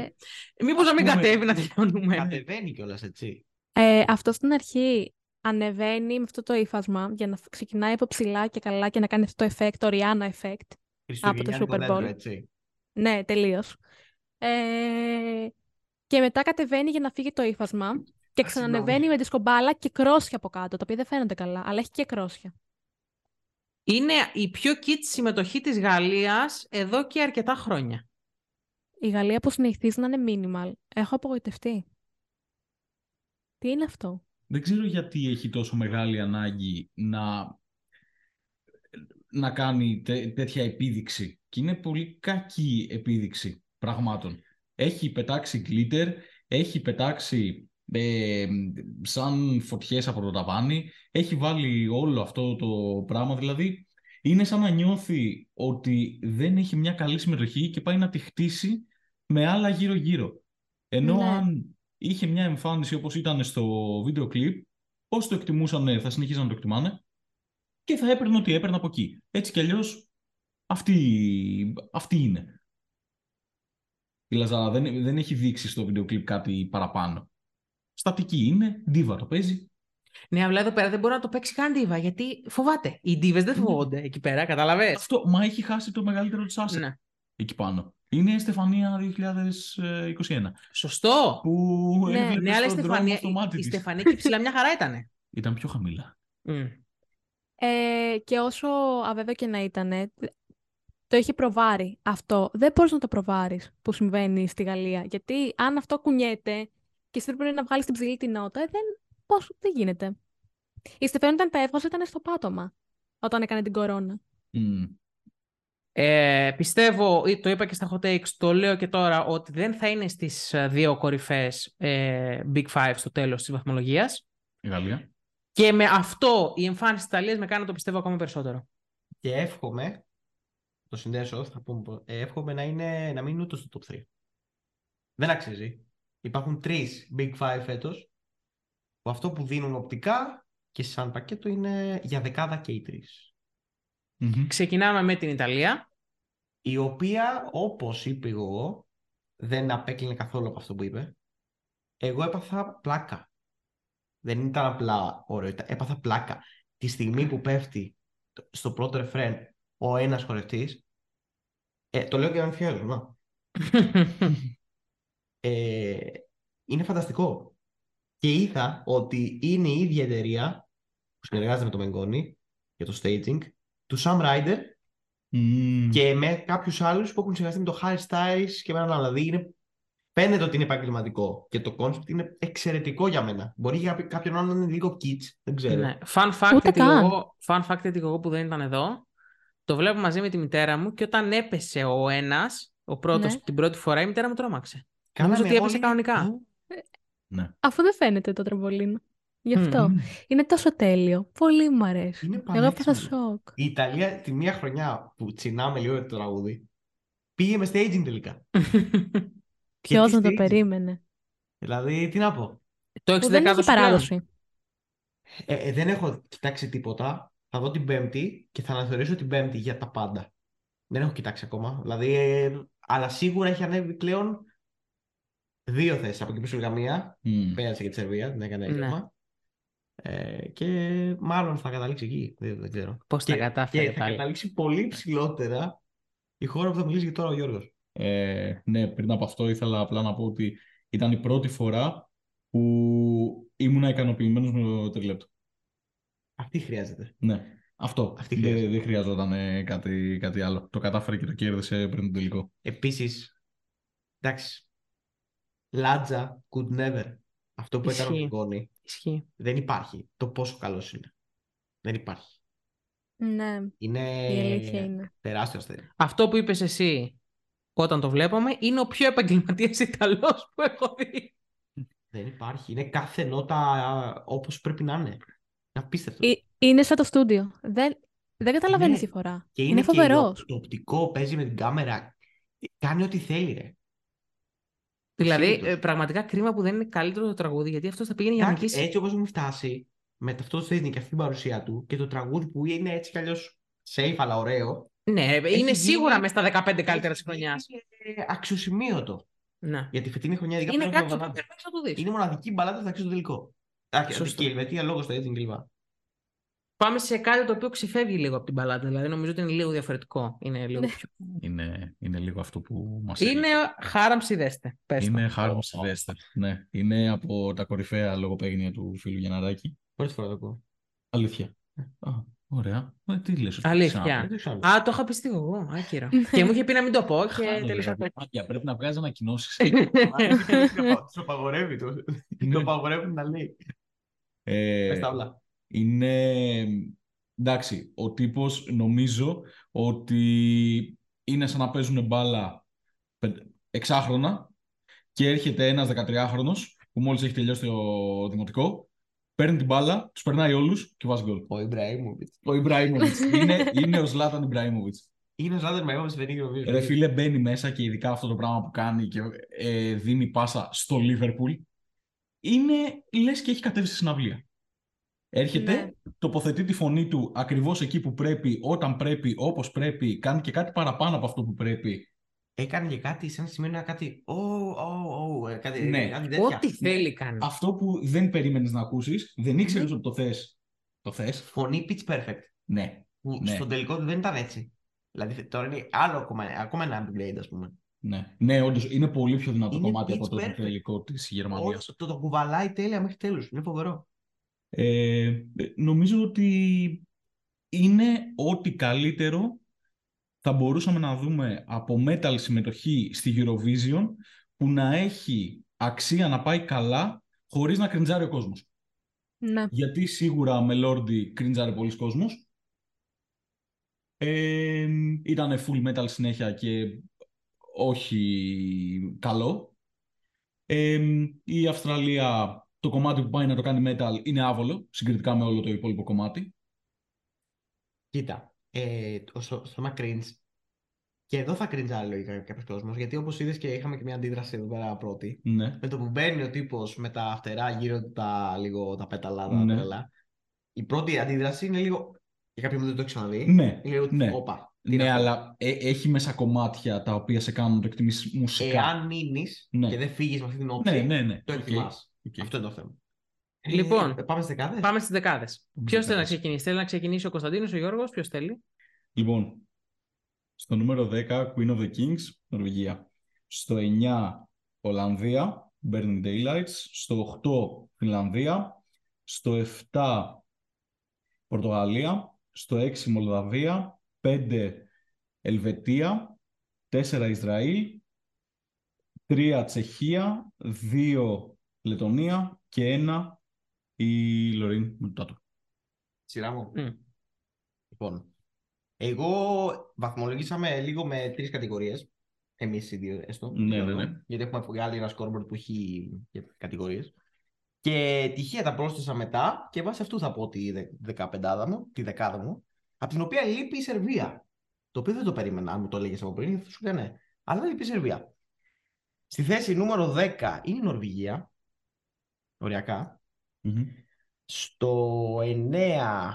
Ε, Μήπως να μην πούμε, κατέβει να τελειώνουμε. Κατεβαίνει κιόλας έτσι. Ε, αυτό στην αρχή ανεβαίνει με αυτό το ύφασμα για να φ- ξεκινάει από ψηλά και καλά και να κάνει αυτό το effect, το Rihanna effect. Χριστουγεννιάτικο Super δέντρο, Bowl. έτσι. Ναι, τελείως. Ε, και μετά κατεβαίνει για να φύγει το ύφασμα και Α, ξανανεβαίνει συγγνώμη. με τη σκομπάλα και κρόσια από κάτω, τα οποία δεν φαίνονται καλά, αλλά έχει και κρόσια. Είναι η πιο kit συμμετοχή της Γαλλίας εδώ και αρκετά χρόνια. Η Γαλλία που συνηθίζει να είναι minimal. Έχω απογοητευτεί. Τι είναι αυτό; Δεν ξέρω γιατί έχει τόσο μεγάλη ανάγκη να, να κάνει τέ- τέτοια επίδειξη. Και είναι πολύ κακή επίδειξη πραγμάτων. Έχει πετάξει glitter, έχει πετάξει ε, σαν φωτιές από το ταβάνι, έχει βάλει όλο αυτό το πράγμα. Δηλαδή, είναι σαν να νιώθει ότι δεν έχει μια καλή συμμετοχή και πάει να τη χτίσει με άλλα γύρω-γύρω. Ενώ Ναι. αν είχε μια εμφάνιση όπως ήταν στο βίντεο κλιπ, όσοι το εκτιμούσαν θα συνεχίζαν να το εκτιμάνε και θα έπαιρνε ό,τι έπαιρνε από εκεί. Έτσι κι αλλιώς αυτή, αυτή είναι. Η Λαζάρα δεν, δεν έχει δείξει στο βίντεο κλιπ κάτι παραπάνω. Στατική είναι, ντίβα το παίζει. Ναι, αλλά εδώ πέρα δεν μπορεί να το παίξει καν ντίβα, γιατί φοβάται. Οι ντίβες δεν Ναι. φοβόνται εκεί πέρα, καταλαβες; Αυτό, μα έχει χάσει το μεγαλύτερο της asset Ναι. εκεί πάνω. Είναι η Στεφανία 2021. Σωστό. Που Ναι, έβλεπες Ναι, αλλά η στον δρόμο Στεφανία, στο η, μάτι η της. Στεφανία εκεί ψηλά μια χαρά ήτανε. Ήταν πιο χαμηλά. Μμ. Ε, και όσο αβέβαιο και να ήταν, το έχει προβάρει αυτό. Δεν μπορείς να το προβάρεις που συμβαίνει στη Γαλλία. Γιατί αν αυτό κουνιέται και εσύ πρέπει να βγάλεις την ψηλή την νότα, ε, δεν, πώς, δεν γίνεται. Η Στεφάνη όταν τα έβγαζε ήταν στο πάτωμα όταν έκανε την κορώνα. Μμ. Ε, πιστεύω, ή το είπα και στα hot takes, το λέω και τώρα, ότι δεν θα είναι στις ε, δύο κορυφές ε, Big Five στο τέλος της βαθμολογίας. Η Γαλλία. Και με αυτό η εμφάνιση της Ιταλίας με κάνει να το πιστεύω ακόμα περισσότερο. Και εύχομαι, το συνδέσω, θα πούμε, ε, εύχομαι να, είναι, να μην είναι ούτε στο top 3. Δεν αξίζει. Υπάρχουν τρεις Big Five φέτος, που αυτό που δίνουν οπτικά και σαν πακέτο είναι για δεκάδα και οι τρεις. Μμμ. Ξεκινάμε με την Ιταλία. Η οποία, όπως είπε εγώ, δεν απέκλεινε καθόλου από αυτό που είπε. Εγώ έπαθα πλάκα. Δεν ήταν απλά ωραίο, ήταν- έπαθα πλάκα. Τη στιγμή που πέφτει το- στο πρώτο ρεφρέν ο ένας χορευτής, ε, το λέω και αν φιέζω, να. Ε, είναι φανταστικό. Και είδα ότι είναι η ίδια εταιρεία που συνεργάζεται με το Μενγκόνι για το staging, του Sam Ryder Μμμ. και με κάποιους άλλους που έχουν συνεργαστεί με το Harry Styles και με έναν άλλο. Δηλαδή είναι, φαίνεται ότι είναι επαγγελματικό και το concept είναι εξαιρετικό για μένα. Μπορεί για κάποι- κάποιον άλλο να είναι λίγο kids, δεν ξέρω. ναι. Fun fact, Ούτε ότι καν. εγώ, fun fact ότι εγώ που δεν ήταν εδώ, το βλέπω μαζί με τη μητέρα μου και όταν έπεσε ο ένας, ο πρώτος Ναι. την πρώτη φορά, η μητέρα μου τρόμαξε. Κάναμε Νομίζω ότι έπεσε όλοι- κανονικά. Α, Ναι. Αφού δεν φαίνεται το τραμπολίν. Γι' αυτό. Μμμ. Είναι τόσο τέλειο. Πολύ μου αρέσει. Είναι Εγώ έπαθα πανέξυπνο. σοκ. Η Ιταλία τη μία χρονιά που τσινάμε λίγο για το τραγούδι, πήγε με staging τελικά. Και Ποιος τι να το staging. περίμενε. Δηλαδή, τι να πω. το έχεις Που δεν έχει δεκάδος πλέον. παράδοση. Ε, ε, δεν έχω κοιτάξει τίποτα. Θα δω την Πέμπτη και θα αναθεωρήσω την Πέμπτη για τα πάντα. Δεν έχω κοιτάξει ακόμα. Δηλαδή, ε, αλλά σίγουρα έχει ανέβει πλέον δύο θέσεις από εκεί πίσω η Γαμία. Μμ. Πέρασε και τη Σερβία, την έκανε Ναι. έτοιμα. Ε, και μάλλον θα καταλήξει εκεί. Δεν, δεν ξέρω. Πώς τα Και- κατάφερε Και θα πάλι. καταλήξει πολύ ψηλότερα η χώρα που θα μιλήσει και τώρα ο Γιώργος. Ε, ναι, πριν από αυτό ήθελα απλά να πω ότι ήταν η πρώτη φορά που ήμουνα ικανοποιημένος με το τριλέπτο. Αυτή χρειάζεται. Ναι, αυτό. Αυτή δεν, χρειάζεται. δεν χρειαζόταν ε, κάτι, κάτι άλλο. Το κατάφερε και το κέρδισε πριν τον τελικό. Επίσης, εντάξει, Λάτζα could never. Αυτό που έκανε ο Ισχύει. Γκόνη Ισχύει. δεν υπάρχει το πόσο καλός είναι. Δεν υπάρχει. Ναι, Είναι η αλήθεια είναι. τεράστιο αστέρι. Αυτό που είπες εσύ όταν το βλέπαμε είναι ο πιο επαγγελματίας Ιταλός που έχω δει. Δεν υπάρχει. Είναι κάθε νότα όπως πρέπει να είναι. Απίστευτο. Ε, Είναι σαν το στούντιο. Δεν, δεν καταλαβαίνεις Ναι. τη φορά. Και είναι είναι και φοβερός. το, το οπτικό, παίζει με την κάμερα. Κάνει ό,τι θέλει, ρε. Δηλαδή, Σύλλητος. ε, πραγματικά κρίμα που δεν είναι καλύτερο το τραγούδι, γιατί αυτό θα πήγαινε για να Εντάξει, νικήσει. έτσι όπως έχουν φτάσει, με αυτό το στέζνι και αυτή την παρουσία του και το τραγούδι που είναι έτσι κι αλλιώς safe αλλά ωραίο, Ναι, είναι γίνει- σίγουρα μέσα στα 15 καλύτερα έχει τη χρονιάς. γίνει, ε, αξιοσημείωτο. Ναι. Για τη φετινή χρονιά, ειδικά Είναι πριν από κάτι το εβδομάδες. οποίο πρέπει να το δεις. Είναι μοναδική μπαλάτα που θα αξίζει το τελικό. Α, Σωστό. και η Ελβετία λόγω στο έτσι κλπ. Πάμε σε κάτι το οποίο ξεφεύγει λίγο από την μπαλάτα. Δηλαδή, νομίζω ότι είναι λίγο διαφορετικό. Είναι λίγο Ναι. πιο... Είναι, είναι λίγο αυτό που μας Είναι χάραμψη δέστε. Πες το. Είναι χάρμα Σιλβέστερ. Ναι, είναι από τα κορυφαία λογοπαίγνια του φίλου Γιανναράκη. Πρώτη φορά το ακούω. Αλήθεια. Α, ωραία. Ε, τι λες, ότι Αλήθεια. ξανά- Δεν το ξέρω. Α, το είχα πει στη εγώ. Άκυρο. και μου είχε πει να μην το πω και Χάνω, τελικά ρε, το Για πρέπει να βγάζεις ανακοινώσεις. Τους απαγορεύει. Το το Ναι. απαγορεύει να λέει. Πες τα όλα. είναι. Εντάξει, ο τύπος νομίζω ότι είναι σαν να παίζουν μπάλα πεν- εξάχρονα και έρχεται ένας 13χρονος που μόλις έχει τελειώσει το δημοτικό, παίρνει την μπάλα, τους περνάει όλους και βάζει γκολ. Ο Ιμπραήμοβιτς. Ο Ιμπραήμοβιτς. είναι, είναι ο Ζλάταν Ιμπραήμοβιτς. Είναι ο Ζάντερ Μαϊμόβιτ δεν είναι ο Ρε φίλε, μπαίνει μέσα και ειδικά αυτό το πράγμα που κάνει και ε, δίνει πάσα στο Λίβερπουλ. Είναι λες και έχει κατέβει στη συναυλία. Έρχεται, Ναι. τοποθετεί τη φωνή του ακριβώς εκεί που πρέπει, όταν πρέπει, όπως πρέπει, κάνει και κάτι παραπάνω από αυτό που πρέπει. Έκανε και κάτι σαν σημαίνει να κάτι. Ω, ω, ω, ε, κάτι, Ναι. κάτι τέτοια. Ό,τι θέλει κάνει. Αυτό που δεν περίμενες να ακούσεις, δεν ήξερες ότι το θες. Το θες, Φωνή pitch perfect. ναι. Που Ναι. στον τελικό δεν ήταν έτσι. Δηλαδή τώρα είναι άλλο ακόμα, ακόμα ένα upgrade, ας πούμε. Ναι, ναι όντως, είναι πολύ πιο δυνατό Είναι κομμάτι από pitch το perfect. τελικό της Γερμανίας. Όσο το, το κουβαλάει τέλεια μέχρι τέλους. Είναι φοβερό. Ε, νομίζω ότι είναι ό,τι καλύτερο θα μπορούσαμε να δούμε από metal συμμετοχή στη Eurovision που να έχει αξία να πάει καλά χωρίς να κριντζάρει ο κόσμος. Ναι. Γιατί σίγουρα με Lordi κριντζάρει πολλοί κόσμος. Ε, ήταν full metal συνέχεια και όχι καλό. Ε, η Αυστραλία, το κομμάτι που πάει να το κάνει metal είναι άβολο, συγκριτικά με όλο το υπόλοιπο κομμάτι. Κοίτα, ε, στο, στο θέμα cringe, και εδώ θα cringe λογικά κάποιος κόσμος, γιατί όπως είδες και είχαμε και μια αντίδραση εδώ πέρα πρώτη. Ναι. Με το που μπαίνει ο τύπος με τα φτερά γύρω του τα, λίγο, τα πέταλα, τα Ναι. τρελά. Η πρώτη αντίδραση είναι λίγο. Για κάποιον που δεν το έχει ξαναδεί. Ναι, Είναι λίγο. ναι. Όπα. Τι είναι ναι αυτό; αλλά ε, έχει μέσα κομμάτια τα οποία σε κάνουν να το εκτιμήσεις μουσικά. Εάν μείνεις Ναι. και δεν φύγεις με αυτή την όψη, Ναι, ναι, ναι. το Οκ, εκτιμάς. οκ. Αυτό είναι το θέμα. Λοιπόν. Ε, πάμε στις δεκάδες; Πάμε στις δεκάδες. Ποιος θέλει να δεκάδες. ξεκινήσει, Θέλει να ξεκινήσει ο Κωνσταντίνος, ο Γιώργος, ποιος θέλει; Λοιπόν, στο νούμερο 10, Queen of the Kings, Νορβηγία. Στο 9, Ολλανδία, Burning Daylights. Στο 8, Φινλανδία. Στο 7, Πορτογαλία. Στο 6, Μολδαβία. 5, Ελβετία. 4, Ισραήλ. 3, Τσεχία. 2, Λετωνία. Και 1, η Λωρίν Μουτάτο. Σειρά μου. Μμ. Λοιπόν, εγώ βαθμολογήσαμε λίγο με τρεις κατηγορίες. Εμείς οι δύο, έστω. Ναι, Γιώργο, ναι, ναι. Γιατί έχουμε βγάλει ένα scoreboard που έχει κατηγορίες. Και τυχαία τα πρόσθεσα μετά και βάσει αυτού θα πω τη δε- δεκαπεντάδα μου, τη δεκάδα μου, από την οποία λείπει η Σερβία. Το οποίο δεν το περίμενα, αν μου το έλεγες από πριν, θα σου έλεγα ναι. Αλλά λείπει η Σερβία. Στη θέση νούμερο 10 είναι η Νορβηγία. Οριακά. Μμμ. Στο 9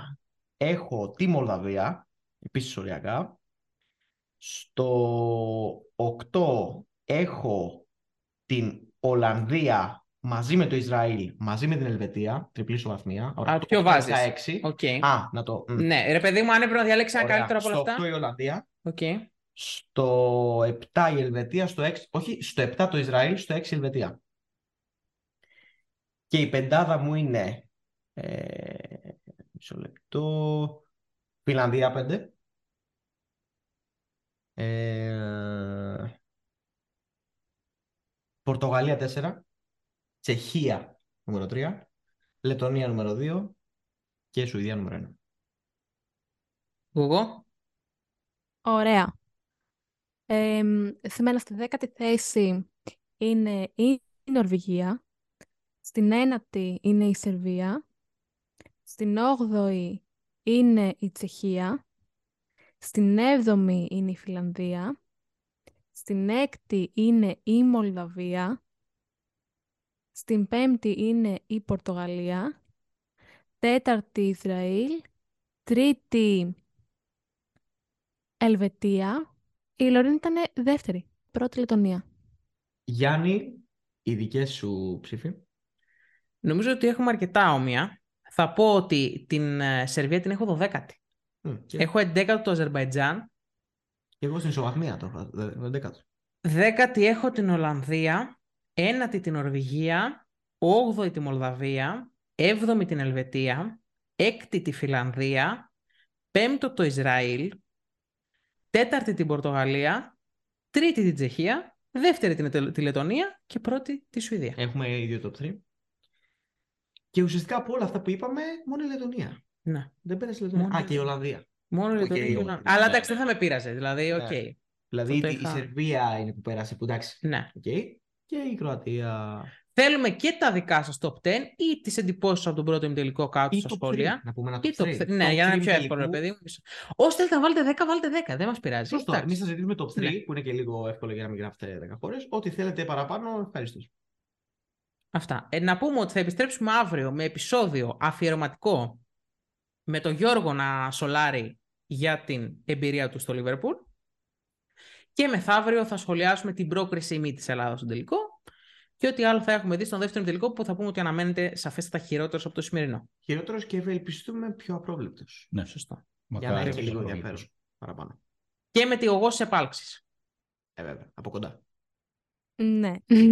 έχω τη Μολδαβία, επίσης οριακά. Στο 8 έχω την Ολλανδία μαζί με το Ισραήλ, μαζί με την Ελβετία, τριπλή ισοβαθμία. Α, ποιο βάζεις; 16. Οκ. Α, να το... μ. Ναι, ρε παιδί μου, αν έπρεπε να διαλέξεις ένα Ωραία. καλύτερο από όλα Στο αυτά. 8 η Ολλανδία, Οκ. στο 7 η Ελβετία, στο 6, όχι, στο 7 το Ισραήλ, στο 6 η Ελβετία. Και η πεντάδα μου είναι, ε, μισό λεπτό, Φιλανδία 5, ε, Πορτογαλία 4, Τσεχία νούμερο 3, Λετωνία νούμερο 2 και Σουηδία νούμερο 1. Εγώ. Ωραία. Ε, σε μένα στη δέκατη θέση είναι η Νορβηγία. Στην ένατη είναι η Σερβία. Στην όγδοη είναι η Τσεχία. Στην έβδομη είναι η Φιλανδία. Στην έκτη είναι η Μολδαβία. Στην πέμπτη είναι η Πορτογαλία. Τέταρτη Ισραήλ. Τρίτη Ελβετία. Η Λωρίν ήταν δεύτερη. Πρώτη Λετωνία. Γιάννη, οι δικές σου ψήφοι. Νομίζω ότι έχουμε αρκετά όμοια. Θα πω ότι την ε, Σερβία την έχω 12η. Μμ, και, Έχω 11η το Αζερβαϊτζάν. και εγώ στην ισοβαθμία το είχα, δε- δε- δέκατο. Δέκατη έχω την Ολλανδία. Ένατη την Νορβηγία. Όγδοη τη Μολδαβία. Έβδομη την Ελβετία. Έκτη τη Φιλανδία. Πέμπτο το Ισραήλ. Τέταρτη την Πορτογαλία. Τρίτη την Τσεχία. Δεύτερη την Ετελ- τη Λετωνία. Και πρώτη τη Σουηδία. Έχουμε ίδιο top 3. Και ουσιαστικά από όλα αυτά που είπαμε, μόνο η Λετωνία. Ναι. Δεν πέρασε η Λετωνία. Μόνο Α, η και η Ολλανδία. Μόνο η Οκ, Λετωνία. και η οκ. Ολλανδία. Αλλά Ναι, εντάξει, ναι. δεν θα με πείραζε. Δηλαδή, οκ. Ναι. Δηλαδή Αυτό η, η είχα. Σερβία είναι που πέρασε, που εντάξει. Ναι. οκ. Και η Κροατία. Θέλουμε και τα δικά σας top 10 ή τις εντυπώσεις από τον πρώτο ημιτελικό κάτω Ή στα top σχόλια. 3. Να πούμε ένα Ή top top 3. 3. Ναι, Top για να 3 είναι πιο εύκολο, ρε τελικού. παιδί μου. Όσοι θέλετε να βάλετε 10, βάλτε 10. Δεν μας πειράζει. Σωστό. Εντάξει. Εμείς θα ζητήσουμε top 3, Ναι. που είναι και λίγο εύκολο για να μην γράφετε 10 φορέ. Ό,τι θέλετε παραπάνω, ευχαριστώ. Αυτά. Ε, να πούμε ότι θα επιστρέψουμε αύριο με επεισόδιο αφιερωματικό με τον Γιώργο να σολάρει για την εμπειρία του στο Λίβερπουλ. Και μεθαύριο θα σχολιάσουμε την πρόκριση μη της Ελλάδας στον τελικό και ό,τι άλλο θα έχουμε δει στον δεύτερο τελικό που θα πούμε ότι αναμένεται σαφέστατα χειρότερος από το σημερινό. Χειρότερος και ευελπιστούμε πιο απρόβλεπτος. Ναι, Σωστό. Για να Μακάρι έχει και αυτό λίγο το ενδιαφέρον πρόβλημα. παραπάνω. Και με τη ογό σε επάλξεις. Ε, βέβαια, από κοντά. Ναι.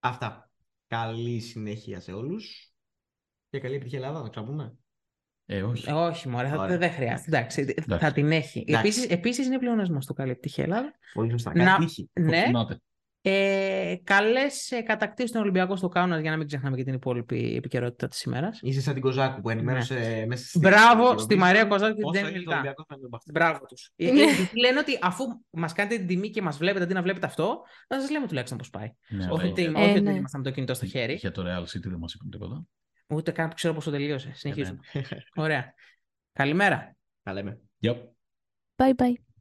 Αυτά. Καλή συνέχεια σε όλους. Και καλή επιτυχία Ελλάδα, να ξαναπούμε. Ε, όχι. Ε, όχι, μωρέ, θα, Ωραία. δεν χρειάζεται. Εντάξει, Εντάξει. θα την έχει. Εντάξει. Επίσης, επίσης είναι πλεονασμός το καλή επιτυχία Ελλάδα. Πολύ σωστά. Να- Καλή τύχη. Ναι, Φορτουνάτε. Ε, Καλές κατακτήσεις στον Ολυμπιακό στο Κάουνας για να μην ξεχνάμε και την υπόλοιπη επικαιρότητα της ημέρας. Είσαι σαν την Κοζάκου που ενημέρωσε μέσα στη Ναι. Μπράβο στην στη Μαρία Κοζάκη και την Όσο Τζέννη έχει το Μιλκά. Ολυμπιακό θα είναι το μπαχτή. Μπράβο τους. λένε ότι αφού μας κάνετε την τιμή και μας βλέπετε αντί να βλέπετε αυτό, θα σας λέμε τουλάχιστον πώς πάει. Ναι, όχι αλλά ότι, Ε, όχι ότι ναι. ήμασταν με το κινητό στο χέρι. Για το Real City δεν μας είπαν τίποτα. Ούτε καν που ξέρω πόσο τελείωσε. Ε, Συνεχίζουμε. ναι. Ωραία. Καλημέρα. Τα λέμε. Yep. Bye bye.